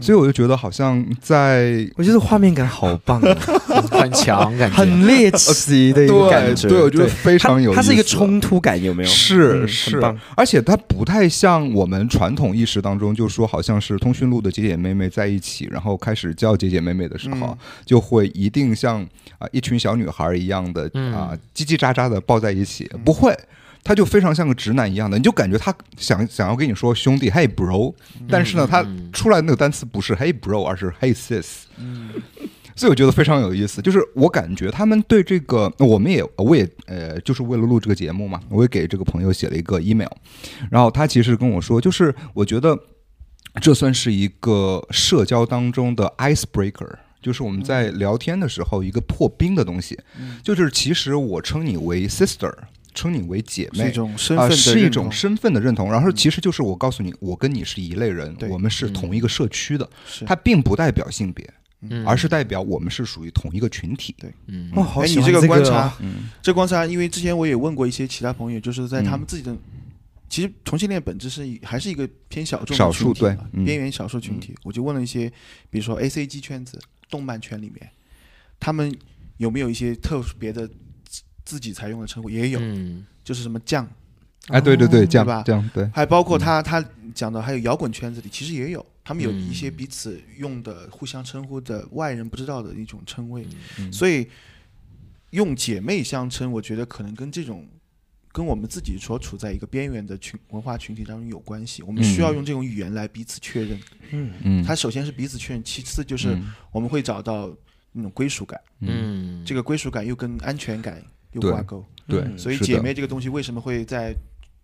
所以我就觉得好像在我觉得画面感好棒啊，很强，感觉很猎奇的一个感觉。对对，我觉得非常有意思。它是一个冲突感，有没有？是是而且它不太像我们传统意识当中，就说好像是通讯录的姐姐妹妹在一起，然后开始叫姐姐妹妹的时候，就会一定像啊一群小女孩一样的啊叽叽喳喳的抱在一起，不会。他就非常像个直男一样的，你就感觉他想想要跟你说兄弟，Hey bro，但是呢，他出来那个单词不是 Hey bro，而是 Hey sis，所以我觉得非常有意思。就是我感觉他们对这个，我们也我也呃，就是为了录这个节目嘛，我也给这个朋友写了一个 email，然后他其实跟我说，就是我觉得这算是一个社交当中的 icebreaker，就是我们在聊天的时候一个破冰的东西，就是其实我称你为 sister。称你为姐妹，是一种身份的是一种身份的认同。然后其实就是我告诉你，我跟你是一类人，我们是同一个社区的。它并不代表性别，而是代表我们是属于同一个群体。对，嗯，哦，好哎，喜欢这你这个观察，嗯这观察，因为之前我也问过一些其他朋友，就是在他们自己的，其实同性恋本质是还是一个偏小众少数对嗯边缘少数群体。我就问了一些，比如说 A C G 圈子、动漫圈里面，他们有没有一些特别的自自己才用的称呼？也有，嗯。就是什么酱，哎，对对对，这样对吧？这样对，还包括他他讲的，还有摇滚圈子里其实也有，他们有一些嗯彼此用的、互相称呼的外人不知道的一种称谓，嗯。所以用姐妹相称，我觉得可能跟这种跟我们自己所处在一个边缘的群文化群体当中有关系。我们需要用这种语言来彼此确认，嗯。嗯，它首先是彼此确认，其次就是嗯。我们会找到那种归属感，嗯，这个归属感又跟安全感又对挂钩，对，嗯所以姐妹这个东西为什么会在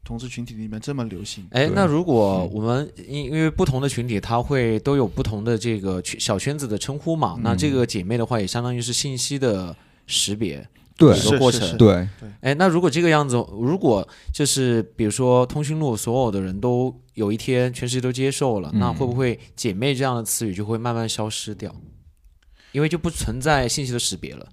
同志群体里面这么流行？哎，那如果我们因因为不同的群体，它会都有不同的这个圈小圈子的称呼嘛？那这个姐妹的话，也相当于是信息的识别对一个过程。对，哎，那如果这个样子，如果就是比如说通讯录所有的人都有一天全世界都接受了，那嗯会不会姐妹这样的词语就会慢慢消失掉？因为就不存在信息的识别了。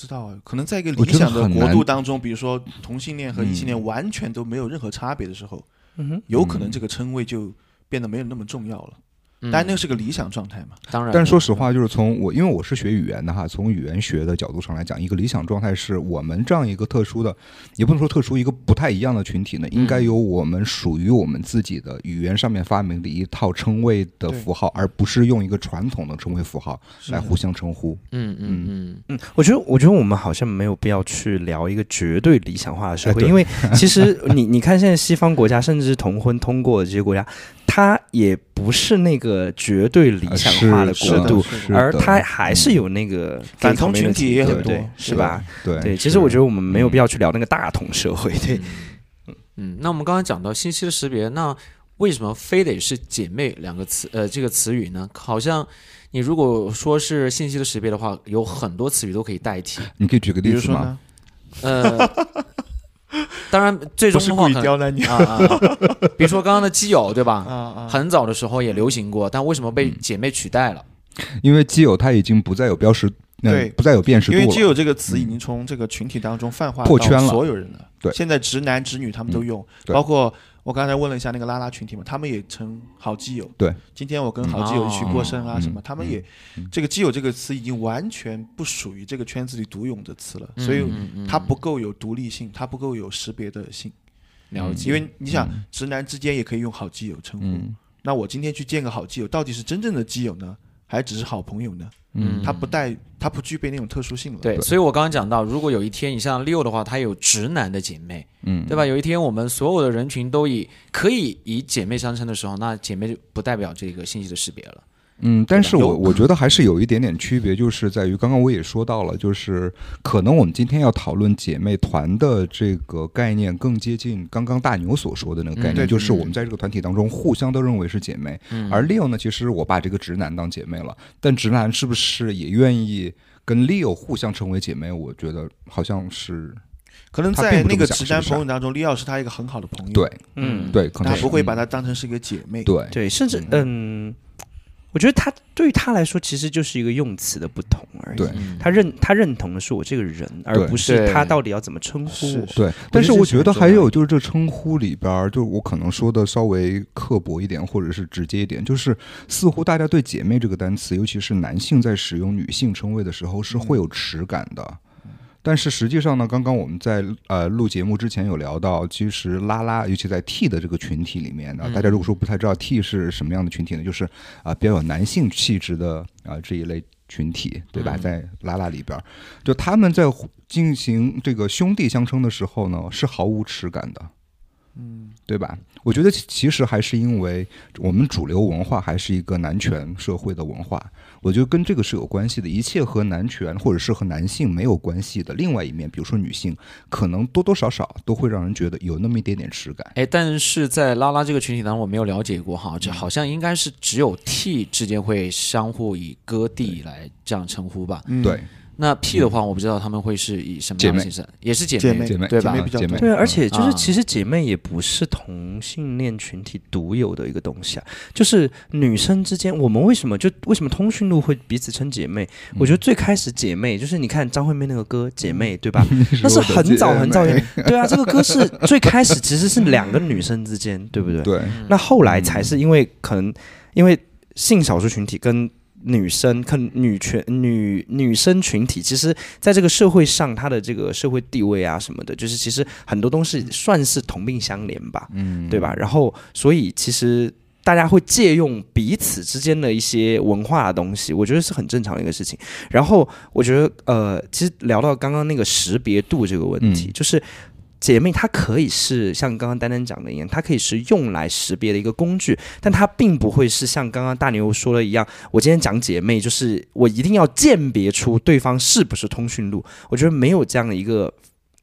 不知道啊，可能在一个理想的国度当中，比如说同性恋和异性恋完全都没有任何差别的时候，嗯，有可能这个称谓就变得没有那么重要了。嗯。当然，那是个理想状态嘛。当然，但是说实话，就是从我因为我是学语言的哈，从语言学的角度上来讲，一个理想状态是我们这样一个特殊的，也不能说特殊，一个不太一样的群体呢，应该有我们属于我们自己的语言上面发明的一套称谓的符号，而不是用一个传统的称谓符号来互相称呼。嗯嗯嗯。嗯，我觉得，我觉得我们好像没有必要去聊一个绝对理想化的社会，哎因为其实你你看现在西方国家，甚至是同婚通过的这些国家，它也不是那个绝对理想化的是国度，而它还是有那个反同群体也很多是吧？对对，其实我觉得我们没有必要去聊那个大同社会，对，嗯。那我们刚刚讲到信息的识别，那为什么非得是姐妹两个词呃这个词语呢？好像你如果说是信息的识别的话，有很多词语都可以代替。你可以举个例子吗？呃，当然最终的话可能刁难你啊啊，比如说刚刚的基友对吧？啊啊！很早的时候也流行过，但为什么被姐妹取代了？因为基友它已经不再有标识，呃对不再有辨识度因为“基。友”这个词已经从这个群体当中泛化到破圈了所有人了。对现在直男直女他们都用，对包括我刚才问了一下那个拉拉群体嘛，他们也称好基友。对，今天我跟好基友一起过生啊嗯。什么，他们也这个基友这个词已经完全不属于这个圈子里独有的词了，所以它不够有独立性，它不够有识别的性。了解，因为你想，直男之间也可以用好基友称呼。嗯。那我今天去见个好基友，到底是真正的基友呢，还只是好朋友呢？嗯他不带，他不具备那种特殊性了。对，所以我刚刚讲到，如果有一天你像六的话，他有直男的姐妹，嗯，对吧？有一天我们所有的人群都以可以以姐妹相称的时候，那姐妹就不代表这个信息的识别了。嗯，但是我我觉得还是有一点点区别，就是在于刚刚我也说到了，就是可能我们今天要讨论姐妹团的这个概念，更接近刚刚大牛所说的那个概念，嗯就是我们在这个团体当中互相都认为是姐妹。嗯。而 Leo 呢，其实我把这个直男当姐妹了，但直男是不是也愿意跟 Leo 互相成为姐妹？我觉得好像是可能在那个直男朋友当中，利奥是他一个很好的朋友，对。嗯，对，可能他不会把嗯他当成是一个姐妹。对。对，甚至嗯，我觉得他对于他来说，其实就是一个用词的不同而已。对，他认他认同的是我这个人，而不是他到底要怎么称呼我。对，但是我觉得还有就是这称呼里边，就是我可能说的稍微刻薄一点，或者是直接一点，就是似乎大家对“姐妹”这个单词，尤其是男性在使用女性称谓的时候，是会有耻感的。但是实际上呢，刚刚我们在呃录节目之前有聊到，其实拉拉，尤其在 T 的这个群体里面呢，大家如果说不太知道 T 是什么样的群体呢，就是啊比较有男性气质的啊这一类群体，对吧？在拉拉里边，就他们在进行这个兄弟相称的时候呢，是毫无耻感的。嗯，对吧？我觉得其实还是因为我们主流文化还是一个男权社会的文化，我觉得跟这个是有关系的。一切和男权或者是和男性没有关系的另外一面，比如说女性，可能多多少少都会让人觉得有那么一点点耻感。哎，但是在拉拉这个群体当中，我没有了解过哈，这好像应该是只有 T 之间会相互以哥弟来这样称呼吧？对。那 P 的话，我不知道他们会是以什么样的形式，也是姐妹，姐妹对吧？姐妹对，而且就是其实姐妹也不是同性恋群体独有的一个东西啊，就是女生之间，我们为什么就为什么通讯录会彼此称姐妹？我觉得最开始姐妹就是你看张惠妹那个歌《姐妹》，对吧？那是很早很早远，对啊，这个歌是最开始其实是两个女生之间，对不对？对。那后来才是因为可能因为性少数群体跟。女生看女权女女生群体，其实在这个社会上，她的这个社会地位啊什么的，就是其实很多东西算是同病相怜吧，嗯，对吧？然后，所以其实大家会借用彼此之间的一些文化的东西，我觉得是很正常的一个事情。然后，我觉得呃，其实聊到刚刚那个识别度这个问题，就是。姐妹，它可以是像刚刚丹丹讲的一样，它可以是用来识别的一个工具，但它并不会是像刚刚大牛说的一样，我今天讲姐妹，就是我一定要鉴别出对方是不是通讯录。我觉得没有这样的一个。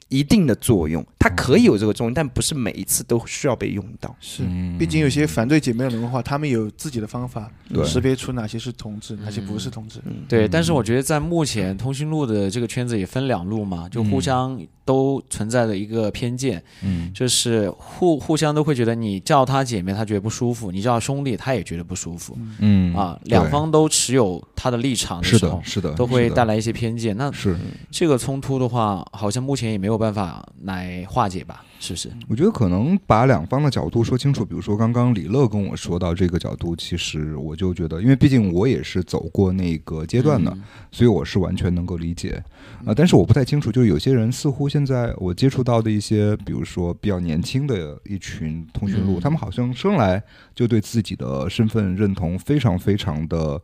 一定的作用，它可以有这个作用，但不是每一次都需要被用到。是，毕竟有些反对姐妹的文化，他们有自己的方法，识别出哪些是同志，哪些不是同志。对，但是我觉得在目前通讯录的这个圈子也分两路嘛，就互相都存在的一个偏见，嗯，就是互互相都会觉得你叫他姐妹，他觉得不舒服；你叫兄弟，他也觉得不舒服。嗯啊，两方都持有他的立场的时候，是的，都会带来一些偏见。那是这个冲突的话，好像目前也没有。办法来化解吧，是不是？我觉得可能把两方的角度说清楚。比如说，刚刚李乐跟我说到这个角度，其实我就觉得，因为毕竟我也是走过那个阶段的，所以我是完全能够理解啊。但是我不太清楚，就是有些人似乎现在我接触到的一些，比如说比较年轻的一群通讯录，他们好像生来就对自己的身份认同非常非常的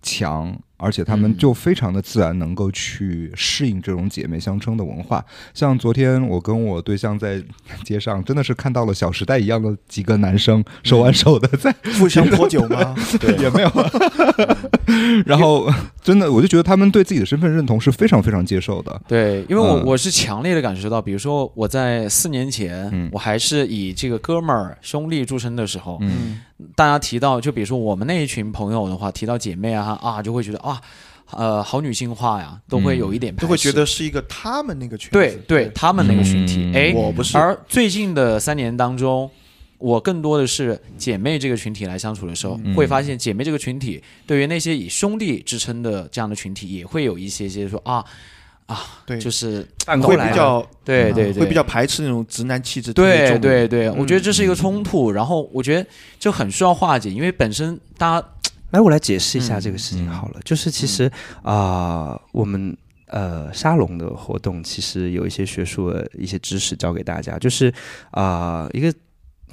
强。而且他们就非常的自然，能够去适应这种姐妹相称的文化。像昨天我跟我对象在街上，真的是看到了《小时代》一样的几个男生手挽手的在 互相泼酒吗？对，也没有。然后真的，我就觉得他们对自己的身份认同是非常非常接受的。对，因为我我是强烈的感受到，比如说我在四年前，我还是以这个哥们儿兄弟著称的时候，嗯，大家提到就比如说我们那一群朋友的话，提到姐妹啊啊，就会觉得。啊，呃，好女性化呀，都会有一点，都会觉得是一个他们那个群，对，对他们那个群体。哎，我不是。而最近的三年当中，我更多的是姐妹这个群体来相处的时候，会发现姐妹这个群体对于那些以兄弟之称的这样的群体，也会有一些些说啊啊，对，就是会比较，对对对，会比较排斥那种直男气质。对对对，我觉得这是一个冲突，然后我觉得就很需要化解，因为本身大家。来，我来解释一下这个事情好了。就是其实啊，我们呃沙龙的活动其实有一些学术的一些知识教给大家。就是啊，一个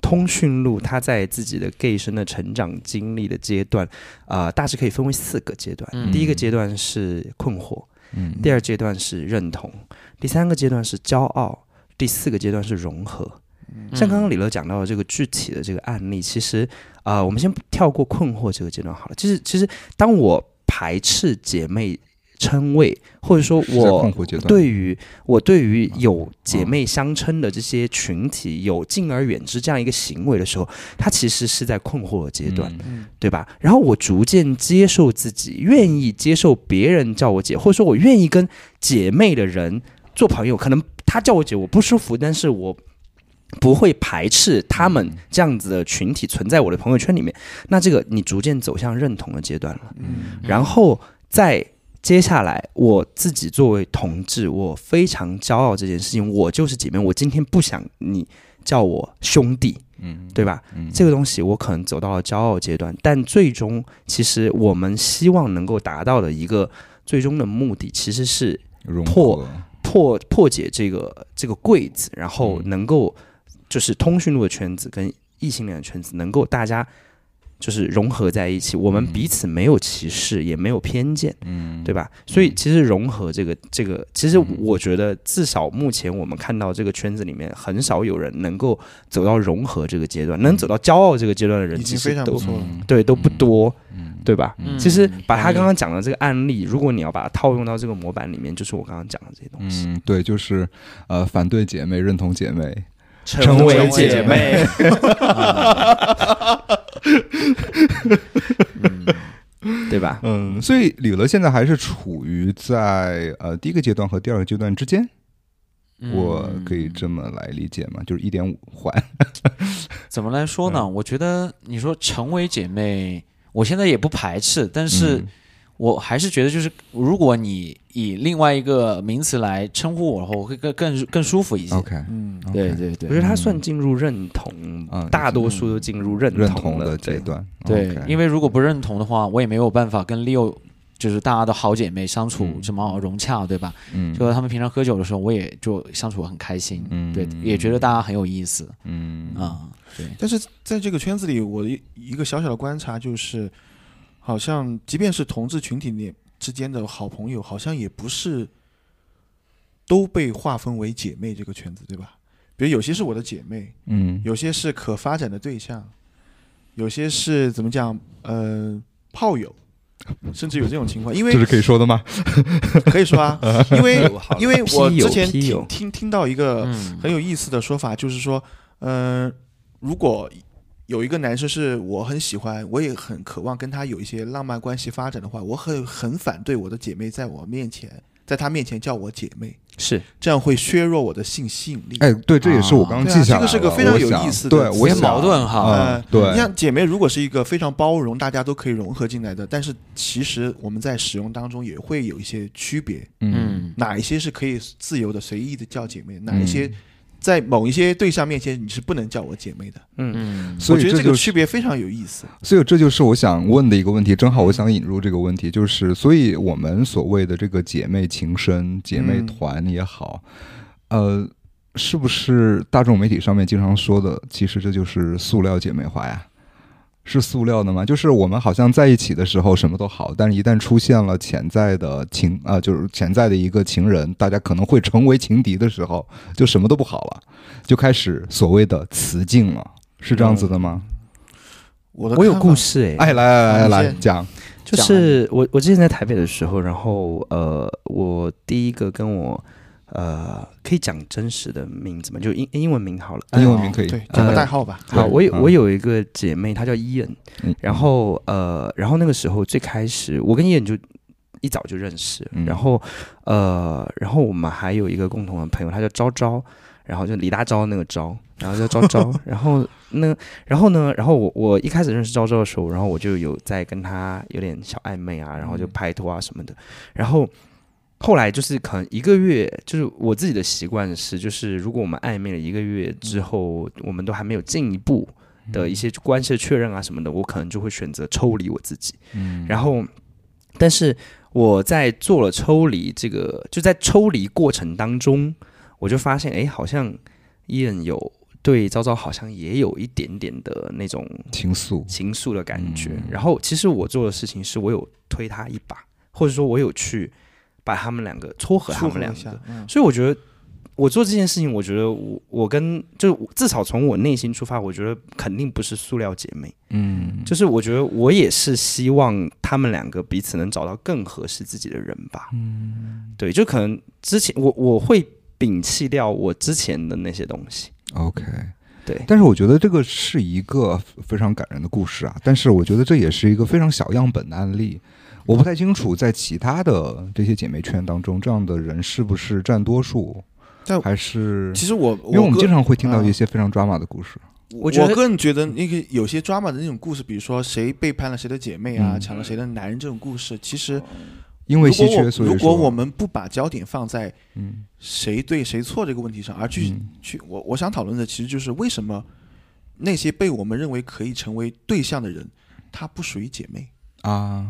通讯录，它在自己的 gay 生的成长经历的阶段啊，大致可以分为四个阶段。第一个阶段是困惑，嗯，第二阶段是认同，第三个阶段是骄傲，第四个阶段是融合。像刚刚李乐讲到的这个具体的这个案例，其实啊，我们先跳过困惑这个阶段好了。就是，其实当我排斥姐妹称谓，或者说我对于我对于有姐妹相称的这些群体有敬而远之这样一个行为的时候，它其实是在困惑的阶段，对吧？然后我逐渐接受自己，愿意接受别人叫我姐，或者说我愿意跟姐妹的人做朋友。可能他叫我姐我不舒服，但是我。不会排斥他们这样子的群体存在我的朋友圈里面，那这个你逐渐走向认同的阶段了。嗯。然后在接下来，我自己作为同志，我非常骄傲这件事情，我就是姐妹，我今天不想你叫我兄弟，嗯，对吧？嗯。这个东西我可能走到了骄傲阶段，但最终其实我们希望能够达到的一个最终的目的，其实是破破破解这个这个柜子，然后嗯。能够就是通讯录的圈子跟异性恋的圈子能够大家就是融合在一起，我们彼此没有歧视，也没有偏见，嗯，对吧？所以其实融合这个这个，其实我觉得至少目前我们看到这个圈子里面很少有人能够走到融合这个阶段，能走到骄傲这个阶段的人，已经其实都非常不错了。嗯对都不多，嗯对吧？嗯其实把他刚刚讲的这个案例，如果你要把它套用到这个模板里面，就是我刚刚讲的这些东西。嗯，对，就是呃，反对姐妹，认同姐妹，成为姐姐妹。对吧？嗯，所以李乐现在还是处于在呃第一个阶段和第二个阶段之间，我可以这么来理解吗？就是一点五环，怎么来说呢？我觉得你说成为姐妹，我现在也不排斥，但是嗯我还是觉得，就是如果你以另外一个名词来称呼我的话，我会更更更舒服一些。OK，嗯，对对对。我觉得他算进入认同嗯，大多数都进入认认同的阶。对。段，对因为如果不认同的话，我也没有办法跟 Leo 就是大家的好姐妹相处嗯。这么融洽，对吧？嗯。就他们平常喝酒的时候，我也就相处得很开心，嗯。对，也觉得大家很有意思。嗯。啊、对，但是在这个圈子里，我的一一个小小的观察就是，好像即便是同志群体里之间的好朋友，好像也不是都被划分为姐妹这个圈子，对吧？比如有些是我的姐妹，嗯有些是可发展的对象，有些是怎么讲？呃，炮友，甚至有这种情况。因为这是可以说的吗？可以说啊，因为因为我之前听听听到一个嗯很有意思的说法，就是说，嗯、如果有一个男生是我很喜欢，我也很渴望跟他有一些浪漫关系发展的话，我很很反对我的姐妹在我面前，在他面前叫我姐妹，是。这样会削弱我的性吸引力。哎，对，这也是我刚刚记下来了。这个是个非常有意思的对，我有些矛盾哈。呃嗯，对，你像姐妹如果是一个非常包容，大家都可以融合进来的，但是其实我们在使用当中也会有一些区别，嗯。嗯哪一些是可以自由的、随意的叫姐妹，哪一嗯。些在某一些对象面前你是不能叫我姐妹的。嗯嗯，所以我觉得这个区别非常有意思。所以这就是我想问的一个问题，正好我想引入这个问题，就是所以我们所谓的这个姐妹情深、姐妹团也好，呃，是不是大众媒体上面经常说的，其实这就是塑料姐妹花呀？是塑料的吗？就是我们好像在一起的时候什么都好，但是一旦出现了潜在的情啊、就是潜在的一个情人，大家可能会成为情敌的时候，就什么都不好了，就开始所谓的雌竞了，是这样子的吗？我有故事哎、哎，来来来来讲，就是我我之前在台北的时候，然后呃，我第一个跟我呃可以讲真实的名字吗？就英英文名好了，英文名可以，对，讲个代号吧。好，我有我有一个姐妹，她叫伊恩，嗯然后呃，然后那个时候最开始我跟伊恩就一早就认识，嗯。然后呃，然后我们还有一个共同的朋友，他叫昭昭，然后就李大钊那个昭，然后叫昭昭，然后那然后呢，然后我我一开始认识昭昭的时候，然后我就有在跟他有点小暧昧啊，然后就拍拖啊什么的，然后。后来就是可能一个月，就是我自己的习惯是，就是如果我们暧昧了一个月之后，我们都还没有进一步的一些关系的确认啊什么的，我可能就会选择抽离我自己。嗯然后，但是我在做了抽离这个，就在抽离过程当中，我就发现，哎，好像伊人有对昭昭好像也有一点点的那种情愫，情愫的感觉。嗯然后，其实我做的事情是我有推他一把，或者说我有去把他们两个撮合他们两个。，嗯，所以我觉得我做这件事情，我觉得我我跟就至少从我内心出发，我觉得肯定不是塑料姐妹。嗯，就是我觉得我也是希望他们两个彼此能找到更合适自己的人吧。嗯，对，就可能之前我我会摒弃掉我之前的那些东西。OK。对，但是我觉得这个是一个非常感人的故事啊，但是我觉得这也是一个非常小样本的案例。我不太清楚在其他的这些姐妹圈当中，这样的人是不是占多数，但还是其实我因为我们经常会听到啊。一些非常抓马的故事。我我个人觉得那个有些抓马的那种故事，比如说谁背叛了谁的姐妹啊，嗯。抢了谁的男人这种故事，其实因为稀缺，如果我所以如果我们不把焦点放在嗯。谁对谁错这个问题上，而去、嗯。去我我想讨论的其实就是为什么那些被我们认为可以成为对象的人，她不属于姐妹，啊，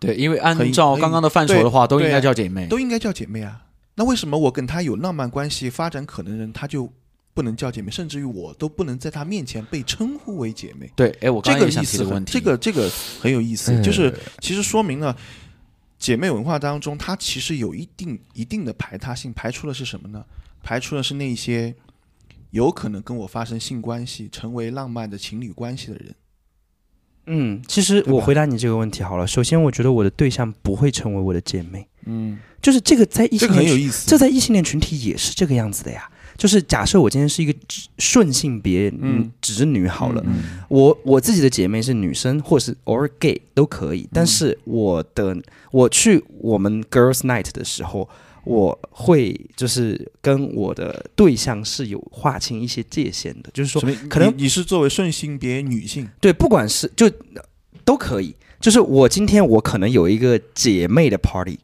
对，因为按照刚刚的范畴的话，都应该叫姐妹。都应该叫姐妹啊。那为什么我跟她有浪漫关系、发展可能的人，她就不能叫姐妹，甚至于我都不能在她面前被称呼为姐妹？对，哎，我这刚刚也想个意思这个问题。这个这个很有意思，哎就是其实说明了姐妹文化当中，它其实有一定一定的排他性，排除的是什么呢？排除的是那些有可能跟我发生性关系、成为浪漫的情侣关系的人。嗯，其实我回答你这个问题好了。首先，我觉得我的对象不会成为我的姐妹，嗯，就是这个在异这个很性群，有意思。这在异性恋群体也是这个样子的呀。就是假设我今天是一个直顺性别嗯。嗯直女好了，嗯我我自己的姐妹是女生，或是偶尔 gay 都可以，但是我的我去我们 girls night 的时候，我会就是跟我的对象是有划清一些界限的，就是说？可能你你是作为顺性别女性，对，不管是就都可以。就是我今天我可能有一个姐妹的 party，、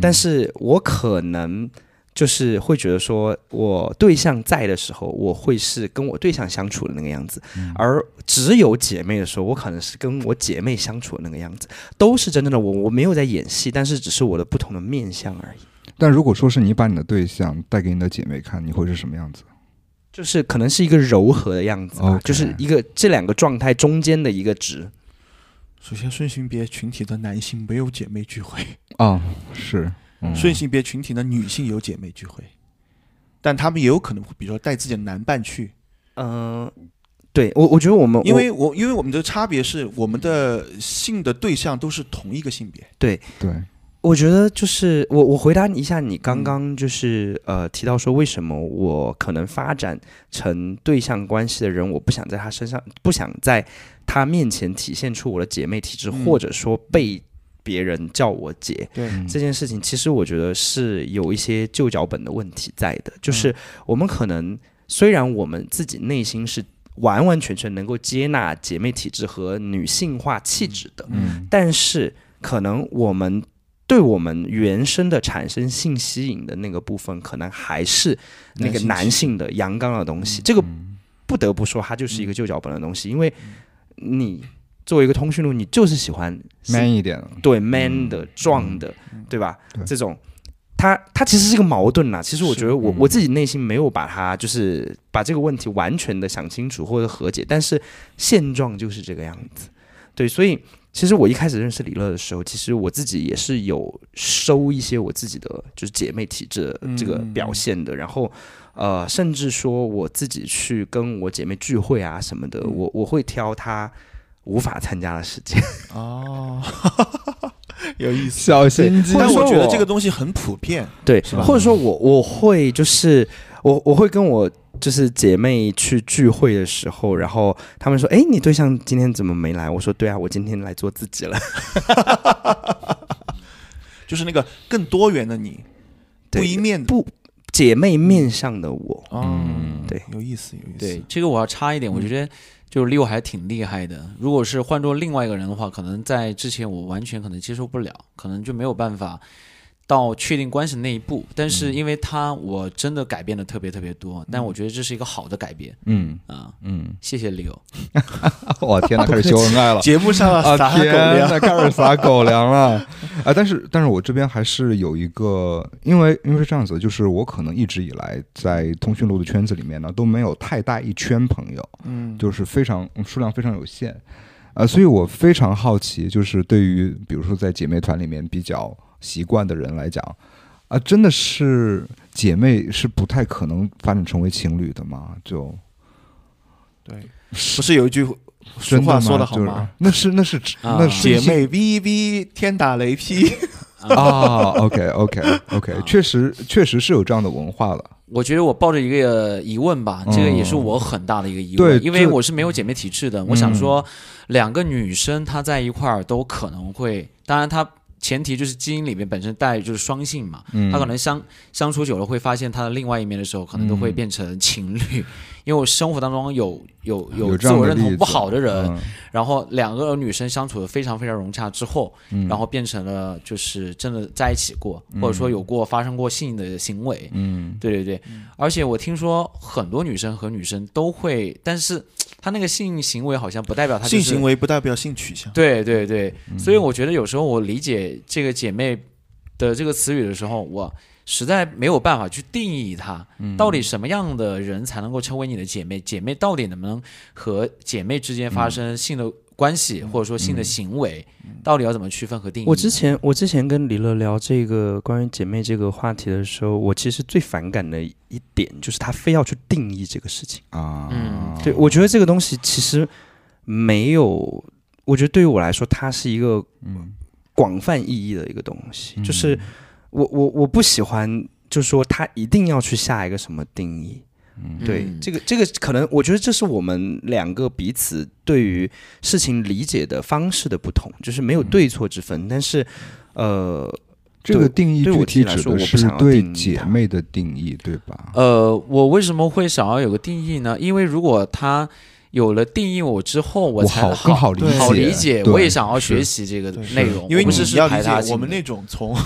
但是我可能就是会觉得说，我对象在的时候，我会是跟我对象相处的那个样子，而只有姐妹的时候，我可能是跟我姐妹相处的那个样子，都是真正的我，我没有在演戏，但是只是我的不同的面相而已。但如果说是你把你的对象带给你的姐妹看，你会是什么样子？就是可能是一个柔和的样子吧 OK 就是一个这两个状态中间的一个值。首先顺性别群体的男性没有姐妹聚会，啊，是，嗯。顺性别群体的女性有姐妹聚会，但他们也有可能会，比如说带自己的男伴去，嗯、对我我觉得我们因为我因为我们的差别是我们的性的对象都是同一个性别，对。对，我觉得就是我我回答一下你刚刚就是、呃提到说为什么我可能发展成对象关系的人，我不想在他身上不想在他面前体现出我的姐妹体质，嗯。或者说被别人叫我姐。这件事情，其实我觉得是有一些旧脚本的问题在的，就是我们可能虽然我们自己内心是完完全全能够接纳姐妹体质和女性化气质的，嗯。但是可能我们对我们原生的产生性吸引的那个部分，可能还是那个男男性性的阳刚的东西。这个不得不说，它就是一个旧脚本的东西，因为你作为一个通讯录，你就是喜欢 man 一点，对 man 的、壮的，对吧？对这种。它它其实是一个矛盾呐。其实我觉得我嗯我自己内心没有把它就是把这个问题完全的想清楚或者和解，但是现状就是这个样子。对，所以其实我一开始认识李乐的时候，其实我自己也是有收一些我自己的就是姐妹体质这个表现的，然后呃，甚至说我自己去跟我姐妹聚会啊什么的，我我会挑她无法参加的时间。哦，有意思。小心机。但我觉得这个东西很普遍，对是吧，或者说我我会就是我我会跟我就是姐妹去聚会的时候，然后她们说：“哎，你对象今天怎么没来？”我说：“对啊，我今天来做自己了。就是那个更多元的你，对不一面，不姐妹面上的我。哦，嗯对，有意思，有意思。对，这个我要插一点，我觉得就 Leo 还挺厉害的。如果是换做另外一个人的话，可能在之前我完全可能接受不了，可能就没有办法到确定关系那一步。但是因为他，我真的改变的特别特别多，但我觉得这是一个好的改变嗯啊。嗯，谢谢 Leo。我天哪，开始秀恩爱了。节目上啊撒狗天开始撒狗粮了啊！但是，但是我这边还是有一个，因为因为是这样子，就是我可能一直以来在通讯录的圈子里面呢，都没有太大一圈朋友，嗯，就是非常数量非常有限，啊，所以我非常好奇，就是对于比如说在姐妹团里面比较习惯的人来讲，啊，真的是姐妹是不太可能发展成为情侣的嘛？就对，不是有一句俗话说的好就是吗？那是那是啊那是姐妹 V V 天打雷劈，啊，OK OK OK，啊确实确实是有这样的文化了。我觉得我抱着一个疑问吧，这个也是我很大的一个疑问，因为我是没有姐妹体质的。我想说，两个女生她在一块儿都可能会，当然她前提就是基因里面本身带就是双性嘛，嗯。他可能相相处久了会发现他的另外一面的时候，可能都会变成情侣。因为我生活当中有有有自我认同不好的人，嗯。然后两个女生相处的非常非常融洽之后，嗯。然后变成了就是真的在一起过，或者说有过发生过性的行为。嗯。对对对，而且我听说很多女生和女生都会，但是她那个性行为好像不代表他、就是、性行为不代表性取向。对对对，嗯所以我觉得有时候我理解这个姐妹的这个词语的时候，我实在没有办法去定义它，嗯到底什么样的人才能够成为你的姐妹？姐妹到底能不能和姐妹之间发嗯生性的关系，或者说性的行为，到底要怎么区分和定义？我之前我之前跟李乐聊这个关于姐妹这个话题的时候，我其实最反感的一点就是他非要去定义这个事情。啊，嗯对，我觉得这个东西其实没有，我觉得对于我来说，它是一个嗯广泛意义的一个东西。就是我我我不喜欢，就说他一定要去下一个什么定义。对，嗯这个这个可能，我觉得这是我们两个彼此对于事情理解的方式的不同，就是没有对错之分，但是呃，这个定义对我具体自己来说指的是我不想要对定义姐妹的定义，对吧？呃，我为什么会想要有个定义呢？因为如果他有了定义我之后，我我才好更好理解，好理解，我也想要学习这个内容，因为你要理解我们那种从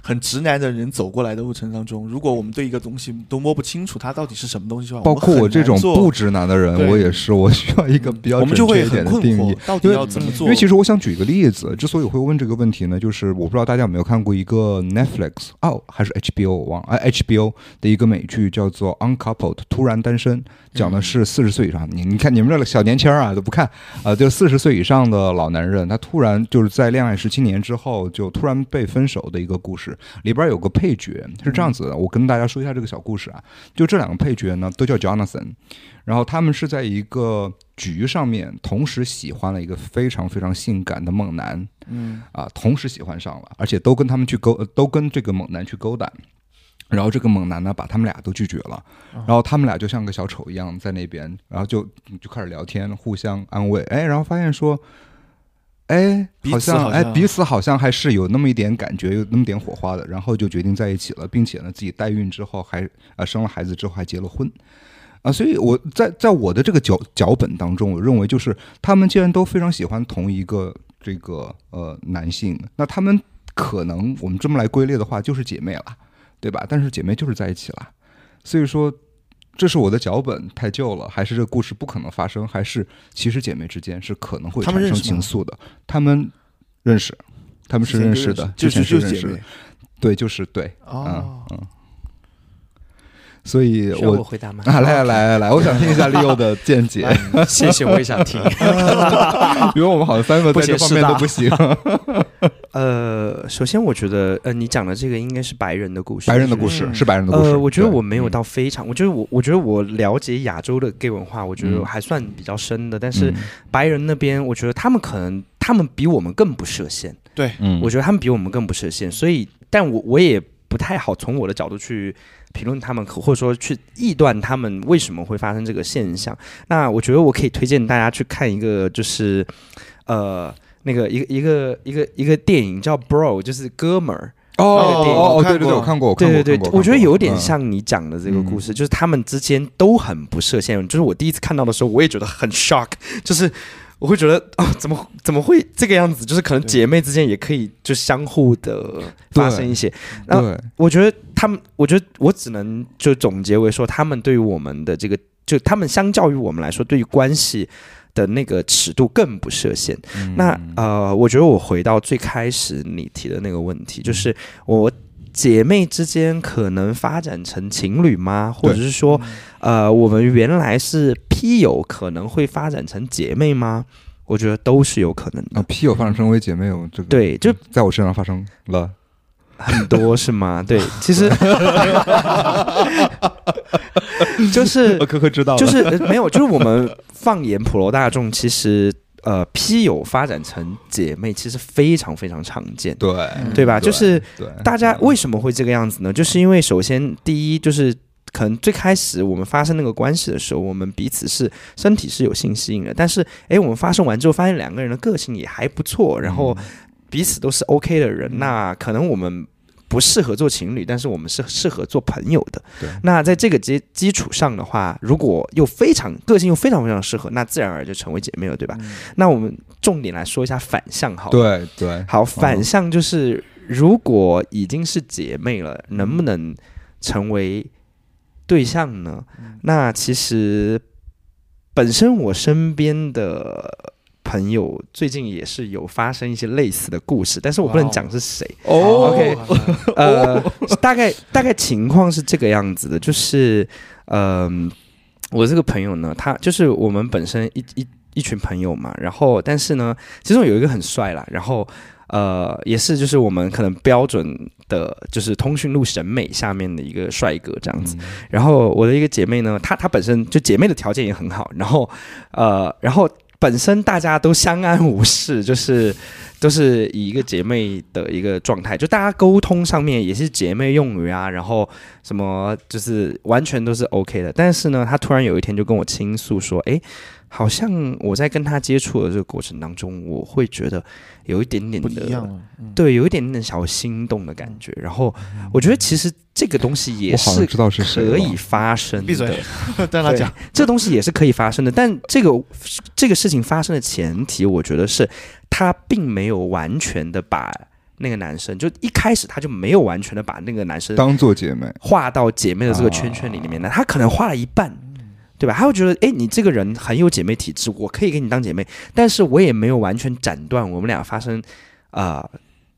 很直男的人走过来的路程当中，如果我们对一个东西都摸不清楚它到底是什么东西的话，包括我这种不直，男的人，我也是，我需要一个比较我们就会准确一点的定义。惑。，到底因为要怎么做？因为其实我想举一个例子，之所以会问这个问题呢，就是我不知道大家有没有看过一个 Netflix 哦还是 HBO 我忘了，哎 HBO 的一个美剧叫做 Uncoupled 突然单身，讲的是四十岁以上，你你看你们这个小年轻儿啊都不看啊、就四十岁以上的老男人，他突然就是在恋爱十七年之后就突然被分手的一个故事，里边有个配角是这样子的，我跟大家说一下这个小故事啊，就这两个配角呢都叫 Jonathan，然后他们是在一个局上面同时喜欢了一个非常非常性感的猛男，嗯，啊，同时喜欢上了，而且都跟他们去勾，呃都跟这个猛男去勾搭。然后这个猛男呢，把他们俩都拒绝了，然后他们俩就像个小丑一样在那边，然后就就开始聊天，互相安慰，哎，然后发现说，哎，好像哎彼此好像还是有那么一点感觉，有那么点火花的，然后就决定在一起了，并且呢，自己代孕之后还啊生了孩子之后还结了婚。啊，所以我在在我的这个脚脚本当中，我认为就是他们既然都非常喜欢同一个这个呃男性，那他们可能我们这么来归类的话，就是姐妹了，对吧？但是姐妹就是在一起了，所以说这是我的脚本太旧了，还是这个故事不可能发生，还是其实姐妹之间是可能会产生情愫的？他们认识，他们是认识的，就之前是就是姐妹认识的，对，就是对，哦。嗯嗯。所以我我回答吗？啊，来来来来，我想听一下 Leo 的见解，谢谢，我也想听。因为我们好像三个在这方面都不行。呃，首先我觉得，呃，你讲的这个应该是白人的故事，白人的故事嗯。是白人的故事，呃，我觉得我没有嗯。到非常，我觉得我我觉得我了解亚洲的 gay 文化，我觉得嗯。还算比较深的，但是嗯。白人那边，我觉得他们可能他们比我们更不设限，对，嗯，我觉得他们比我们更不设限，所以，但我我也不太好从我的角度去评论他们，可或者说去臆断他们为什么会发生这个现象。那我觉得我可以推荐大家去看一个，就是呃。那个一个一个一个一个电影叫《Bro》，就是哥们儿。哦哦哦，对对对，我看过，我看过，对对对，我觉得有点。像你讲的这个故事，嗯就是他们之间都很不设限。就是我第一次看到的时候，我也觉得很 shock，就是我会觉得啊，怎么怎么会这个样子？就是可能姐妹之间也可以就相互的发生一些。嗯那，我觉得他们，我觉得我只能就总结为说，他们对于我们的这个，就他们相较于我们来说，对于关系的那个尺度更不设限。嗯那呃，我觉得我回到最开始你提的那个问题，就是我姐妹之间可能发展成情侣吗？或者是说，呃，我们原来是 P 友，可能会发展成姐妹吗？我觉得都是有可能啊的。，P 友发展成为姐妹有这个，对，就在我身上发生了。很多是吗？对，其实 就是 科科知道，就是、呃没有，就是我们放眼普罗大众，其实呃，P 友发展成姐妹，其实非常非常常见。对对吧就是大家为什么会这个样子呢？就是因为首先第一就是。可能最开始我们发生那个关系的时候，我们彼此是身体是有性吸引的，但是诶，我们发生完之后，发现两个人的个性也还不错，然后彼此都是 OK 的人，那可能我们不适合做情侣，但是我们是适合做朋友的。对那在这个基基础上的话，如果又非常个性又非常非常适合，那自然而然就成为姐妹了，对吧？那我们重点来说一下反向，好了。对对，好，反向就是如果已经是姐妹了，能不能成为对象呢？那其实本身我身边的朋友最近也是有发生一些类似的故事，但是我不能讲是谁。哦 OK 呃，大概大概情况是这个样子的，就是嗯、我这个朋友呢，他就是我们本身一一一群朋友嘛，然后但是呢，其中有一个很帅啦，然后呃，也是就是我们可能标准的，就是通讯录审美下面的一个帅哥这样子。然后我的一个姐妹呢，她她本身就姐妹的条件也很好，然后呃，然后本身大家都相安无事，就是都是以一个姐妹的一个状态，就大家沟通上面也是姐妹用语啊，然后什么就是完全都是 OK 的。但是呢，她突然有一天就跟我倾诉说，诶，好像我在跟他接触的这个过程当中，我会觉得有一点点不的对，有一点点小心动的感觉。然后我觉得其实这个东西也是可以发生的，闭嘴，让他讲。这东西也是可以发生的。但这个这个事情发生的前提，我觉得是他并没有完全的把那个男生，就一开始他就没有完全的把那个男生当做姐妹，画到姐妹的这个圈圈里面呢，他可能画了一半。对吧？他会觉得，哎，你这个人很有姐妹体质，我可以给你当姐妹，但是我也没有完全斩断我们俩发生，啊、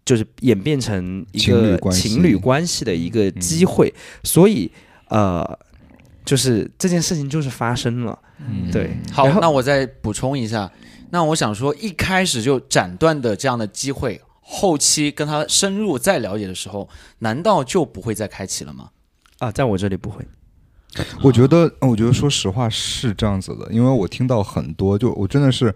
就是演变成一个情侣关系的一个机会，所以，呃，就是这件事情就是发生了，嗯对。好那我再补充一下，那我想说，一开始就斩断的这样的机会，后期跟他深入再了解的时候，难道就不会再开启了吗？啊，在我这里不会，我觉得，我觉得说实话是这样子的，因为我听到很多，就我真的是，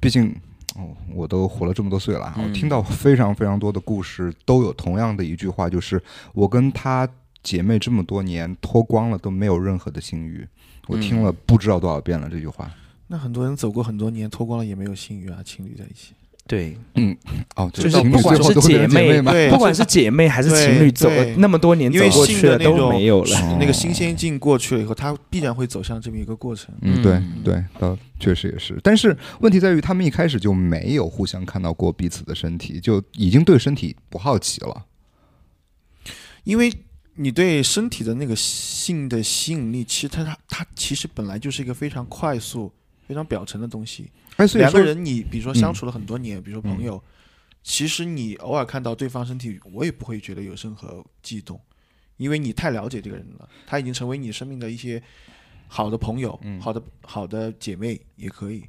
毕竟。哦，我都活了这么多岁了啊，我听到非常非常多的故事，都有同样的一句话，就是我跟她姐妹这么多年脱光了都没有任何的性欲。我听了不知道多少遍了这句话。那很多人走过很多年，脱光了也没有性欲啊，情侣在一起。对，嗯哦，就是不管是姐妹嘛，对不管是姐妹还是情侣，走了那么多年因为走过性去了都的那种没有了。哦那个新鲜劲过去了以后，它必然会走向这么一个过程。嗯，对嗯对，倒确实也是。但是问题在于，他们一开始就没有互相看到过彼此的身体，就已经对身体不好奇了。因为你对身体的那个性的吸引力，其实它它它其实本来就是一个非常快速、非常表层的东西。哎，所以，两个人，你比如说相嗯处了很多年，比如说朋友，其实你偶尔看到对方身体，我也不会觉得有任何悸动，因为你太了解这个人了，他已经成为你生命的一些好的朋友、嗯好的好的姐妹也可以。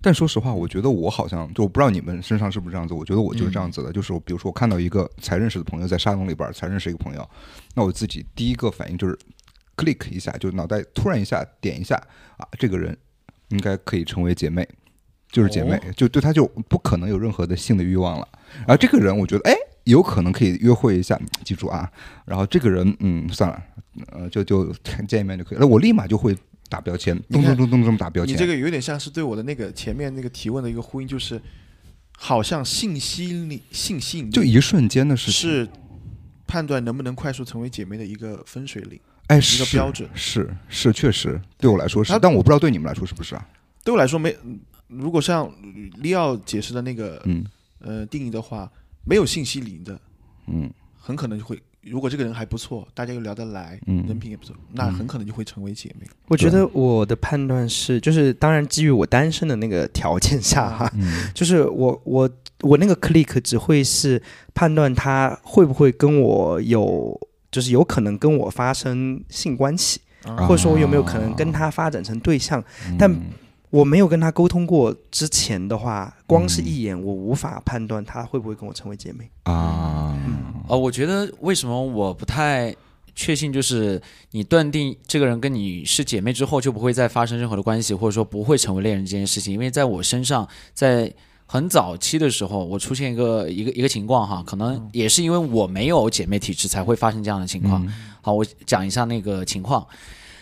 但说实话，我觉得我好像就我不知道你们身上是不是这样子，我觉得我就是这样子的。嗯就是比如说我看到一个才认识的朋友在沙龙里边儿才认识一个朋友，那我自己第一个反应就是 click 一下，就脑袋突然一下点一下啊，这个人应该可以成为姐妹。就是姐妹，哦就对他就不可能有任何的性的欲望了。然后这个人，我觉得哎，有可能可以约会一下，记住啊。然后这个人，嗯，算了，呃，就就见一面就可以了。我立马就会打标签，咚咚咚咚咚打标签。你这个有点像是对我的那个前面那个提问的一个呼应，就是好像性吸引力、性吸引力就一瞬间的事情，是判断能不能快速成为姐妹的一个分水岭。哎，一是个标准是是，确实对我来说是，但我不知道对你们来说是不是啊？对我来说没，如果像利奥解释的那个嗯。呃定义的话，没有信息零的，嗯。很可能就会，如果这个人还不错，大家又聊得来，嗯。人嗯品也不错，那很可能就会成为姐妹。我觉得我的判断是，就是当然基于我单身的那个条件下哈，嗯。就是我我我那个 click 只会是判断他会不会跟我有，就是有可能跟我发生性关系，啊。或者说我有没有可能跟他发展成对象。但嗯我没有跟他沟通过之前的话，光是一眼我无法判断他会不会跟我成为姐妹。啊，呃，我觉得为什么我不太确信，就是你断定这个人跟你是姐妹之后，就不会再发生任何的关系，或者说不会成为恋人这件事情，因为在我身上，在很早期的时候，我出现一个一个一个情况哈，可能也是因为我没有姐妹体质才会发生这样的情况。好，我讲一下那个情况，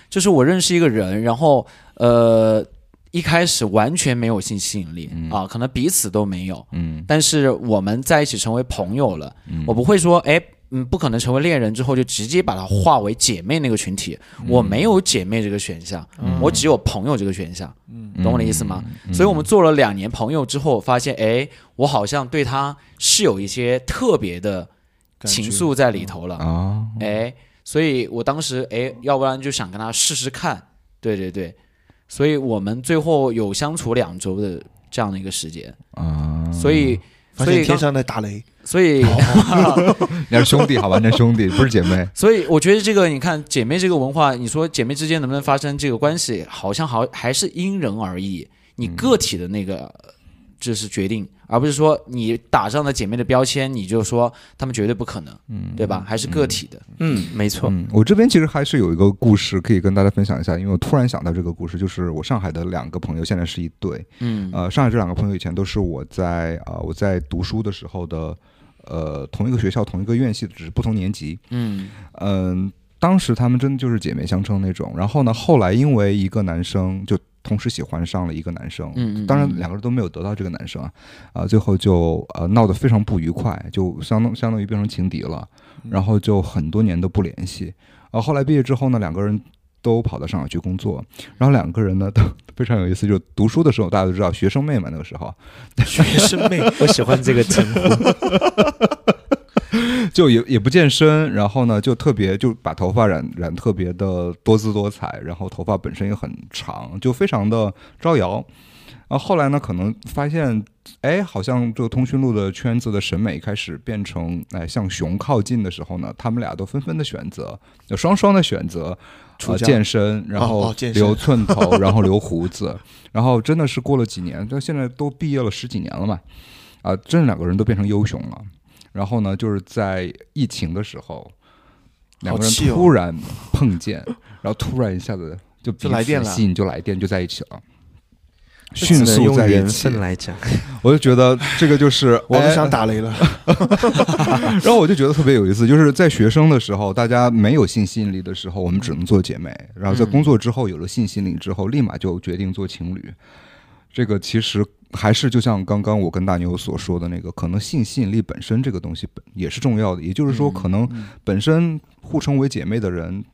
就是我认识一个人，然后呃，一开始完全没有性吸引力、嗯。啊，可能彼此都没有，嗯。但是我们在一起成为朋友了，嗯。我不会说，哎，嗯，不可能成为恋人之后就直接把它化为姐妹那个群体，嗯。我没有姐妹这个选项，我只有朋友这个选项，嗯。懂我的意思吗？嗯。所以我们做了两年朋友之后，发现，哎，我好像对他是有一些特别的情愫在里头了，啊，哎，所以我当时，哎，要不然就想跟他试试看，对对对，所以我们最后有相处两周的这样的一个时间，啊，所以，所以天上在打雷，所以。你是兄弟好吧？那兄弟 不是姐妹，所以我觉得这个，你看姐妹这个文化，你说姐妹之间能不能发生这个关系，好像好还是因人而异。你个体的那个这是决定，而不是说你打上了姐妹的标签，你就说她们绝对不可能，嗯。对吧？还是个体的。嗯，没错，嗯，我这边其实还是有一个故事可以跟大家分享一下，因为我突然想到这个故事，就是我上海的两个朋友现在是一对，嗯。呃，上海这两个朋友以前都是我在啊、呃我在读书的时候的，呃，同一个学校同一个院系，只是不同年级，嗯。嗯，当时他们真的就是姐妹相称那种。然后呢，后来因为一个男生就同时喜欢上了一个男生，嗯嗯当然嗯两个人都没有得到这个男生啊，啊、最后就呃闹得非常不愉快，就相当相当于变成情敌了，然后就很多年都不联系。啊、后来毕业之后呢，两个人。都跑到上海去工作，然后两个人呢都 非常有意思。就读书的时候，大家都知道学生妹嘛，那个时候学生妹，我喜欢这个称呼。就也也不健身，然后呢就特别就把头发染染特别的多姿多彩，然后头发本身也很长，就非常的招摇。然后后来呢，可能发现，哎，好像这个通讯录的圈子的审美开始变成，哎，向熊靠近的时候呢，他们俩都纷纷的选择，有双双的选择，呃，出家健身，然哦后留寸头，然后留胡子，然后真的是过了几年，到现在都毕业了十几年了嘛，啊、真的两个人都变成优熊了。然后呢，就是在疫情的时候，两个人突然碰见，然后突然一下子就彼此就来电了吸引就来电就在一起了，迅速在缘分。来讲，我就觉得这个就是 我们哎想打雷了，然后我就觉得特别有意思，就是在学生的时候，大家没有性吸引力的时候，我们只能做姐妹；然后在工作之后有了性吸引力之后，立马就决定做情侣。这个其实还是就像刚刚我跟大牛所说的那个，可能性吸引力本身这个东西本也是重要的。也就是说，可能本身互称为姐妹的人，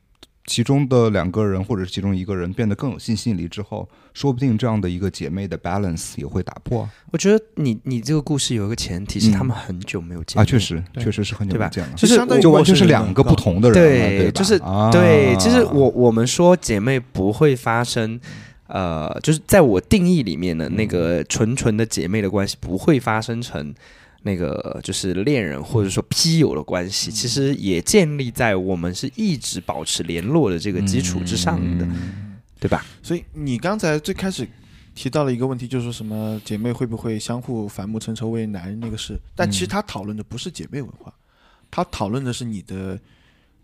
其中的两个人或者是其中一个人变得更有性吸引力之后，说不定这样的一个姐妹的 balance 也会打破我觉得你你这个故事有一个前提是嗯。他们很久没有见啊！确实，确实是很久没见了，就是相当于就完全是两个不同的人了，对，吧？就是、啊对，就是我我们说姐妹不会发生，呃，就是在我定义里面的那个纯纯的姐妹的关系不会发生成那个就是恋人或者说批友的关系，其实也建立在我们是一直保持联络的这个基础之上的，嗯。对吧？所以你刚才最开始提到了一个问题，就是说什么姐妹会不会相互反目成仇为男人那个事，但其实他讨论的不是姐妹文化，他讨论的是你的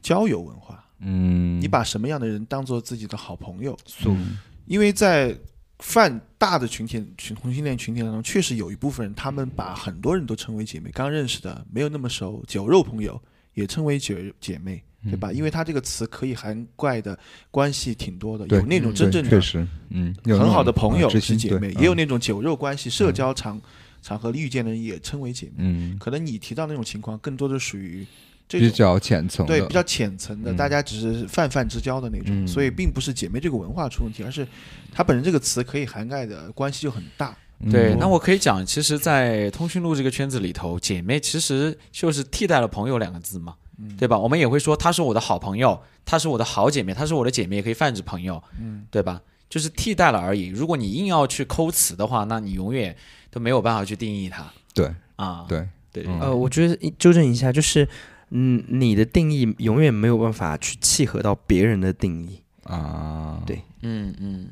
交友文化，嗯，你把什么样的人当做自己的好朋友？嗯因为在泛大的群体群同性恋群体当中，确实有一部分人，他们把很多人都称为姐妹，刚认识的没有那么熟，酒肉朋友也称为姐姐妹，对吧？因为它这个词可以涵盖的关系挺多的，有那种嗯真正的确实，嗯，很好的朋友是姐妹，也有嗯那种酒肉关系、社交场场合遇见的人也称为姐妹。嗯。可能你提到那种情况，更多的属于这种比较浅层的，对比较浅层的，嗯大家只是泛泛之交的那种，嗯所以并不是姐妹这个文化出问题，而是它本身这个词可以涵盖的关系就很大。对，嗯那我可以讲，其实，在通讯录这个圈子里头，姐妹其实就是替代了朋友两个字嘛，对吧？我们也会说她是我的好朋友，她是我的好姐妹，她是我的姐妹，也可以泛指朋友，嗯，对吧？就是替代了而已。如果你硬要去抠词的话，那你永远都没有办法去定义它对啊。对，对，嗯呃，我觉得纠正一下，就是嗯，你的定义永远没有办法去契合到别人的定义。啊，对嗯嗯。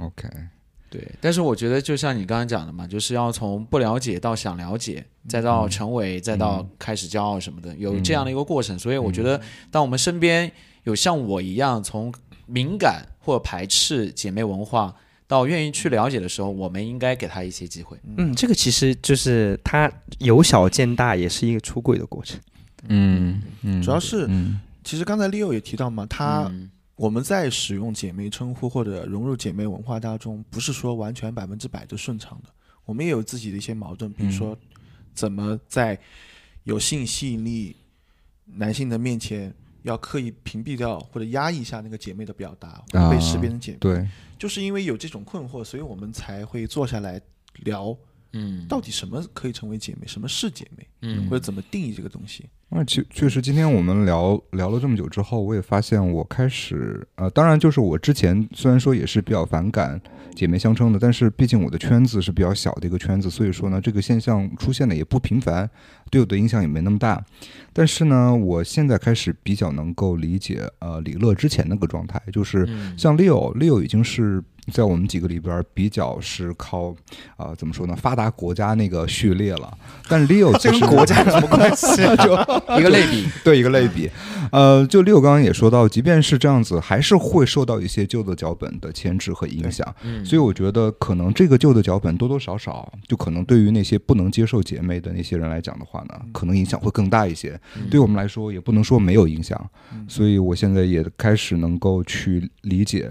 ，OK，对，但是我觉得就像你刚刚讲的嘛，就是要从不了解到想了解，再到成为，再到开始骄傲什么的，有这样的一个过程。所以我觉得，当我们身边有像我一样从敏感或排斥姐妹文化到愿意去了解的时候，我们应该给他一些机会。嗯，这个其实就是他由小见大，也是一个出柜的过程。嗯嗯，主要是嗯。其实刚才 Leo 也提到嘛，他嗯。我们在使用姐妹称呼或者融入姐妹文化当中，不是说完全百分之百的顺畅的，我们也有自己的一些矛盾，比如说怎么在有性吸引力男性的面前，要刻意屏蔽掉或者压抑一下那个姐妹的表达，被识别成姐妹。对，就是因为有这种困惑，所以我们才会坐下来聊，嗯，到底什么可以成为姐妹，什么是姐妹，嗯或者怎么定义这个东西。那其确实，今天我们聊聊了这么久之后，我也发现我开始呃，当然就是我之前虽然说也是比较反感姐妹相称的，但是毕竟我的圈子是比较小的一个圈子，所以说呢，这个现象出现的也不频繁，对我的影响也没那么大。但是呢，我现在开始比较能够理解呃李乐之前那个状态，就是嗯像 Leo，Leo 已经是在我们几个里边儿比较是靠啊、呃怎么说呢，发达国家那个序列了。但 Leo 其实国家有什么关系？就 一个类比，对一个类比，呃，就 Leo 刚刚也说到，即便是这样子，还是会受到一些旧的脚本的牵制和影响。嗯，所以我觉得，可能这个旧的脚本多多少少，就可能对于那些不能接受姐妹的那些人来讲的话呢，可能影响会更大一些。嗯对我们来说，也不能说没有影响。嗯所以我现在也开始能够去理解，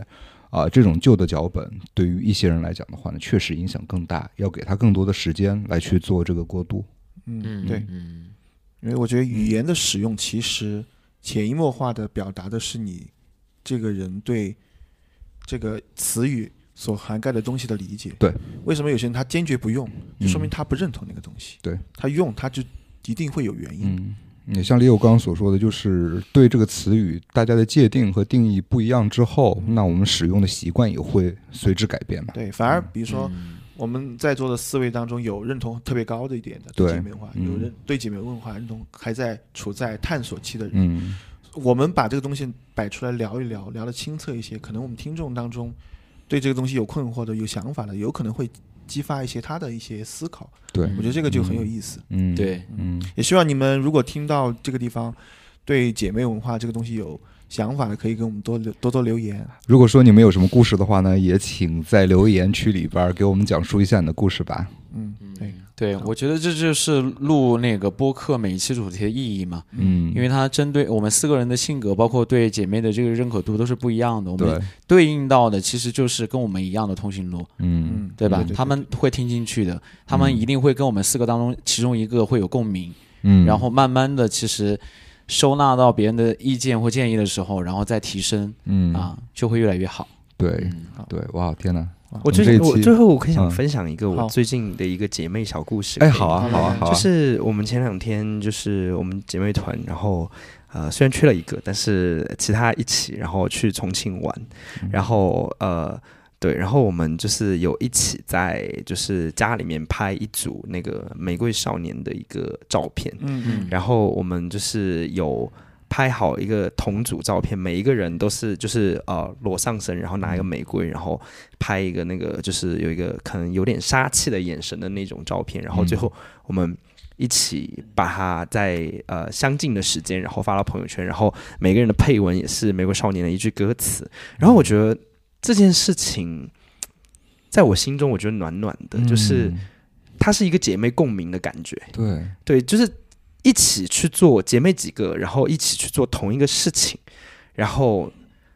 啊、这种旧的脚本对于一些人来讲的话呢，确实影响更大，要给他更多的时间来去做这个过渡。嗯，嗯，对，嗯因为我觉得语言的使用其实潜移默化的表达的是你这个人对这个词语所涵盖的东西的理解。对，为什么有些人他坚决不用，就说明嗯他不认同那个东西。对，他用他就一定会有原因。嗯，也像李友刚刚所说的，就是对这个词语大家的界定和定义不一样之后，那我们使用的习惯也会随之改变嘛。对，反而比如说嗯我们在座的四位当中，有认同特别高的一点的对姐妹文化，嗯有人对姐妹文化认同还在处在探索期的人。嗯我们把这个东西摆出来聊一聊，聊得清澈一些，可能我们听众当中对这个东西有困惑的、有想法的，有可能会激发一些他的一些思考。对，我觉得这个就很有意思。嗯，对，嗯，也希望你们如果听到这个地方对姐妹文化这个东西有想法的，可以给我们多留多多留言。如果说你们有什么故事的话呢，也请在留言区里边给我们讲述一下你的故事吧。嗯，对，对，我觉得这就是录那个播客每一期主题的意义嘛，嗯，因为它针对我们四个人的性格，包括对姐妹的这个认可度都是不一样的，我们，对应到的其实就是跟我们一样的通讯录，嗯。嗯，对吧？对他们会听进去的，他们嗯一定会跟我们四个当中其中一个会有共鸣，嗯，然后慢慢的其实收纳到别人的意见或建议的时候，然后再提升嗯。啊，就会越来越好。对嗯。对，哇，天哪！我最近我最后我可以想嗯。分享一个我最近的一个姐妹小故事。哎，好啊，好好啊，好啊，就是我们前两天就是我们姐妹团，然后呃虽然缺了一个，但是其他一起，然后去重庆玩，嗯。然后呃对，然后我们就是有一起在就是家里面拍一组那个玫瑰少年的一个照片，嗯嗯。然后我们就是有。拍好一个同组照片，每一个人都是就是呃裸上身，然后拿一个玫瑰，然后拍一个那个就是有一个可能有点杀气的眼神的那种照片，然后最后我们一起把它在呃相近的时间，然后发到朋友圈，然后每个人的配文也是《玫瑰少年》的一句歌词，然后我觉得这件事情在我心中我觉得暖暖的，就是嗯。它是一个姐妹共鸣的感觉，对，对，就是一起去做姐妹几个，然后一起去做同一个事情，然后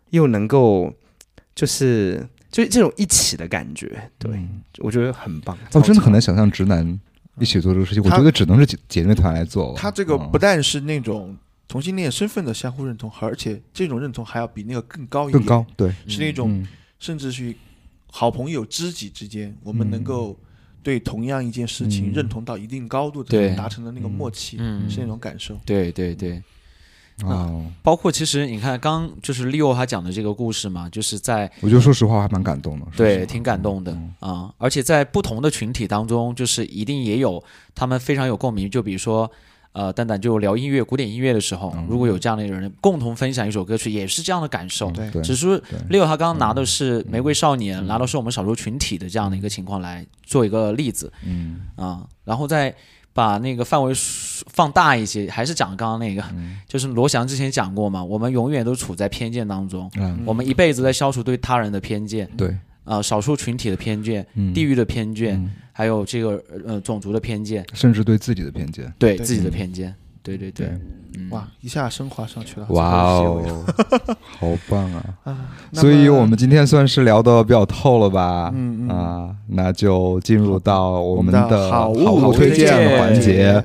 又能够就是就是这种一起的感觉，对、嗯。我觉得很棒。我真的很难，想象直男一起做这个事情，我觉得只能是姐姐妹团来做。他这个嗯不但是那种同性恋身份的相互认同，而且这种认同还要比那个更高一点，更高，对，是那种嗯甚至是好朋友、知己之间，我们能够对同样一件事情嗯认同到一定高度的，对达成的那个默契，嗯是那种感受。对对对，啊，包括其实你看，刚就是 Leo 他讲的这个故事嘛，就是在我觉得说实话，我还蛮感动的。对，挺感动的嗯啊、而且在不同的群体当中，就是一定也有他们非常有共鸣。就比如说，呃，蛋蛋就聊音乐、古典音乐的时候，嗯。如果有这样的人共同分享一首歌曲，也是这样的感受。对对，只是对。Leo 他刚刚拿的是《玫瑰少年》，拿的是我们少数群体的这样的一个情况来做一个例子。嗯。啊、然后再把那个范围放大一些，还是讲刚刚那个，嗯。就是罗翔之前讲过嘛，我们永远都处在偏见当中，嗯，我们一辈子在消除对他人的偏见。对，啊，少数群体的偏见、嗯。地域的偏见，嗯还有这个呃种族的偏见，甚至对自己的偏见。对对自己的偏见，对对对，嗯哇，一下升华上去了，哇哦，好棒啊！啊！所以我们今天算是聊的比较透了吧？嗯嗯啊，那就进入到我们的的好物推荐环节。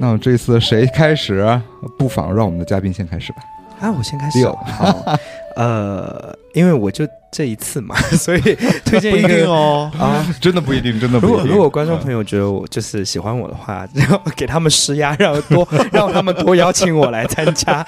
那么这次谁开始？不妨让我们的嘉宾先开始吧。啊，我先开始六 呃，因为我就这一次嘛，所以 推荐不一个哦。啊。真的不一定，真的不如一定。果如果观众朋友觉得我就是喜欢我的话，然后给他们施压，让多让他们多邀请我来参加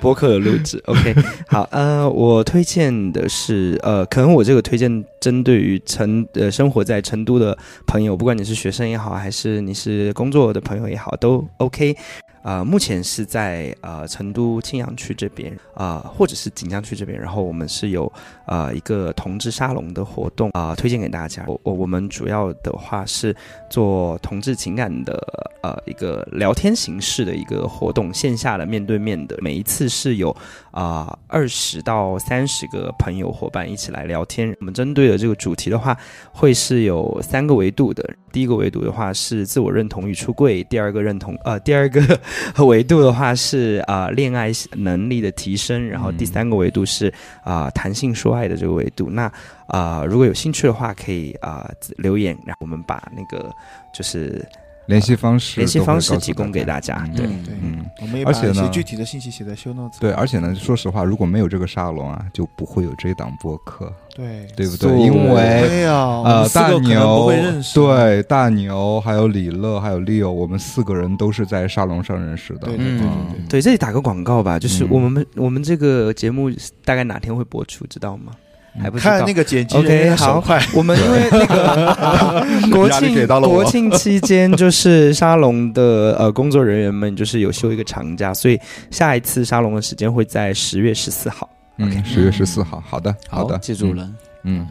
博客的录制。OK，好，呃，我推荐的是呃，可能我这个推荐针对于成呃生活在成都的朋友，不管你是学生也好，还是你是工作的朋友也好，都 OK。呃、目前是在呃成都青羊区这边啊、或者是锦江区这边，然后我们是有呃一个同志沙龙的活动啊、推荐给大家。我我我们主要的话是做同志情感的呃一个聊天形式的一个活动，线下的面对面的，每一次是有啊二十到三十个朋友伙伴一起来聊天。我们针对的这个主题的话，会是有三个维度的。第一个维度的话是自我认同与出柜，第二个认同呃第二个 维度的话是啊、恋爱能力的提升，然后第三个维度是啊、谈性说爱的这个维度。那啊、如果有兴趣的话，可以啊、留言，然后我们把那个就是联系方式联系方式提供给大家。嗯对，对嗯，我们也把而且呢一些具体的信息写在 show notes。对，而且呢，说实话，如果没有这个沙龙啊，就不会有这档播客，对对不对？对因为对呀，我呃，大牛。对大牛，还有李乐，还有 Leo，我们四个人都是在沙龙上认识的。对对对对嗯对。这里打个广告吧，就是嗯我们、我们这个节目大概哪天会播出，知道吗？还不。看那个剪辑 OK，好，我们因为那个 国庆国庆期间，就是沙龙的呃工作人员们就是有休一个长假，所以下一次沙龙的时间会在十月十四号。，OK，，十月十四号，好的，好的，记住了。嗯。嗯，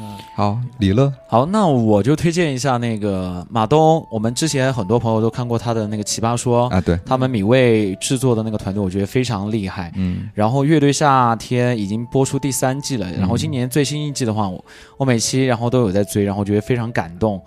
嗯，好，李乐，好，那我就推荐一下那个马东，我们之前很多朋友都看过他的那个《奇葩说》，啊，对，他们米未制作的那个团队，我觉得非常厉害。嗯。然后乐队夏天已经播出第三季了，然后今年最新一季的话，我我每期然后都有在追，然后觉得非常感动。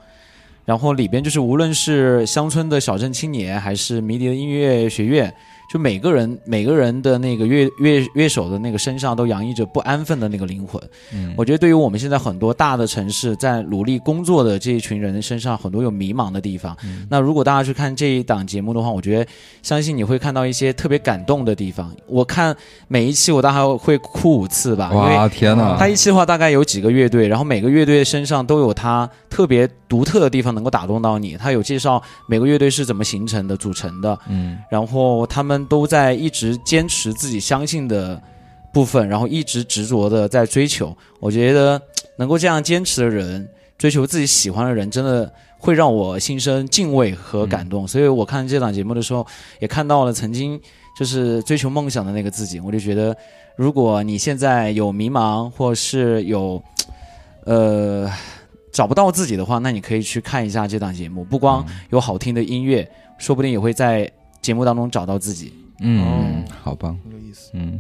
然后里边就是无论是乡村的小镇青年，还是迷笛的音乐学院，就每个人每个人的那个乐乐乐手的那个身上都洋溢着不安分的那个灵魂。嗯，我觉得对于我们现在很多大的城市在努力工作的这一群人身上，很多有迷茫的地方。那如果大家去看这一档节目的话，我觉得相信你会看到一些特别感动的地方。我看每一期我大概会哭五次吧，哇，天哪，他一期的话大概有几个乐队，然后每个乐队身上都有他特别独特的地方能够打动到你。他有介绍每个乐队是怎么形成的、组成的，嗯然后他们都在一直坚持自己相信的部分，然后一直执着的在追求。我觉得能够这样坚持的人，追求自己喜欢的人，真的会让我心生敬畏和感动。所以我看这档节目的时候，也看到了曾经就是追求梦想的那个自己。我就觉得，如果你现在有迷茫，或是有呃找不到自己的话，那你可以去看一下这档节目，不光有好听的音乐，说不定也会在节目当中找到自己。嗯，好棒，很有意思。嗯，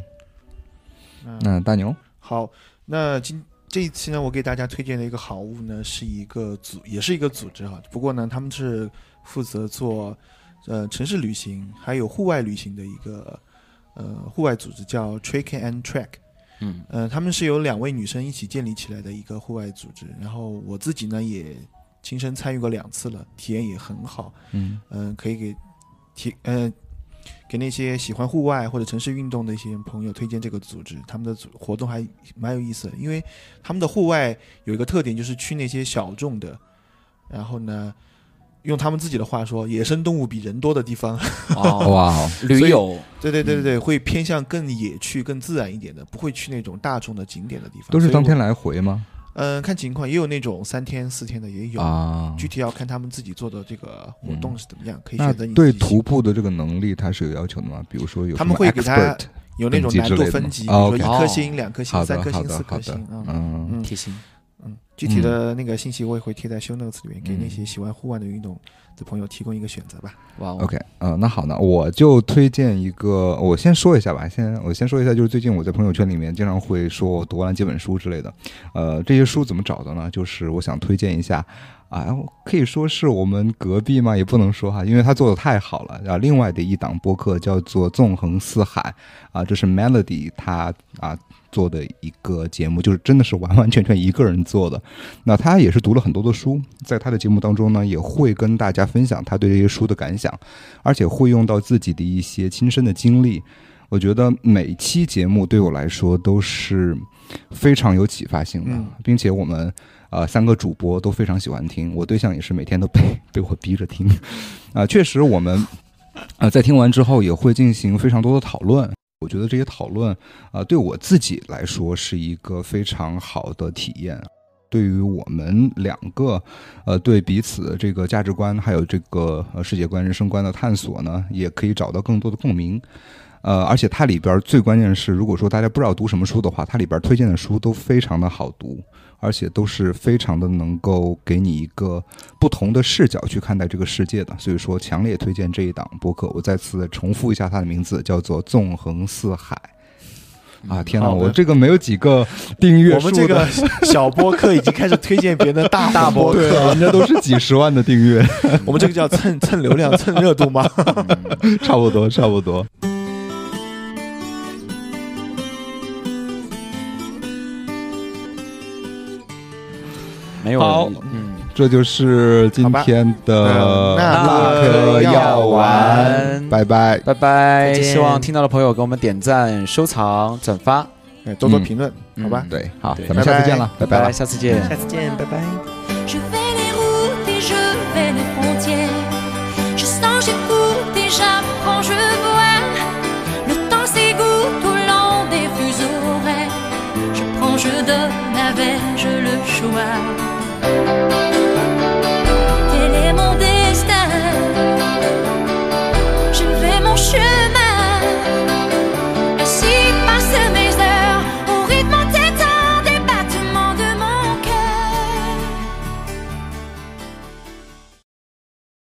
那那大牛，好，那今这一期呢，我给大家推荐的一个好物呢，是一个组，也是一个组织哈。不过呢，他们是负责做呃城市旅行还有户外旅行的一个呃户外组织，叫 Trick and Track。嗯呃，他们是由两位女生一起建立起来的一个户外组织。然后我自己呢也亲身参与过两次了，体验也很好。嗯嗯、可以给提呃给那些喜欢户外或者城市运动的一些朋友推荐这个组织，他们的组活动还蛮有意思的，因为他们的户外有一个特点，就是去那些小众的，然后呢。用他们自己的话说，野生动物比人多的地方，哦，哇哦，驴友对对对对对，会偏向更野趣、更自然一点的，不会去那种大众的景点的地方。都是当天来回吗？嗯、看情况，也有那种三天四天的也有，啊，具体要看他们自己做的这个活动是怎么样，可以选择你对自己。喜徒步的这个能力，它是有要求的吗？比如说有他们会给他有那种难度分级，比如说一哦。颗星、两颗星、三颗星、四颗星啊，嗯嗯。贴心。嗯，具体的那个信息我也会贴在 show notes 里面，给那些喜欢户外的运动的朋友提供一个选择吧。哇，OK，嗯，那好呢，我就推荐一个，我先说一下吧，先我先说一下，就是最近我在朋友圈里面经常会说我读完了几本书之类的，呃，这些书怎么找的呢？就是我想推荐一下。啊，可以说是我们隔壁嘛，也不能说哈，因为他做的太好了啊。另外的一档播客叫做《纵横四海》，啊，这是 Melody 他啊做的一个节目，就是真的是完完全全一个人做的。那他也是读了很多的书，在他的节目当中呢，也会跟大家分享他对这些书的感想，而且会用到自己的一些亲身的经历。我觉得每期节目对我来说都是非常有启发性的，并且我们。呃，三个主播都非常喜欢听，我对象也是每天都被被我逼着听，啊，确实我们，呃，在听完之后也会进行非常多的讨论。我觉得这些讨论，啊，对我自己来说是一个非常好的体验。对于我们两个，呃，对彼此这个价值观还有这个呃世界观、人生观的探索呢，也可以找到更多的共鸣。呃，而且它里边最关键是，如果说大家不知道读什么书的话，它里边推荐的书都非常的好读。而且都是非常的能够给你一个不同的视角去看待这个世界的，所以说强烈推荐这一档播客。我再次重复一下它的名字，叫做《纵横四海》。啊，天哪！我这个没有几个订阅数我们这个小播客已经开始推荐别人的大大播客，人家都是几十万的订阅。我们这个叫蹭蹭流量、蹭热度吗？差不多，差不多。没有好，嗯，这就是今天的那颗药丸，拜拜，拜拜。希望听到的朋友给我们点赞、收藏、转发，多多评论，好吧？对，好，咱们下次见了，拜拜，下次见，下次见，拜拜。je donne, avais-je le choix Música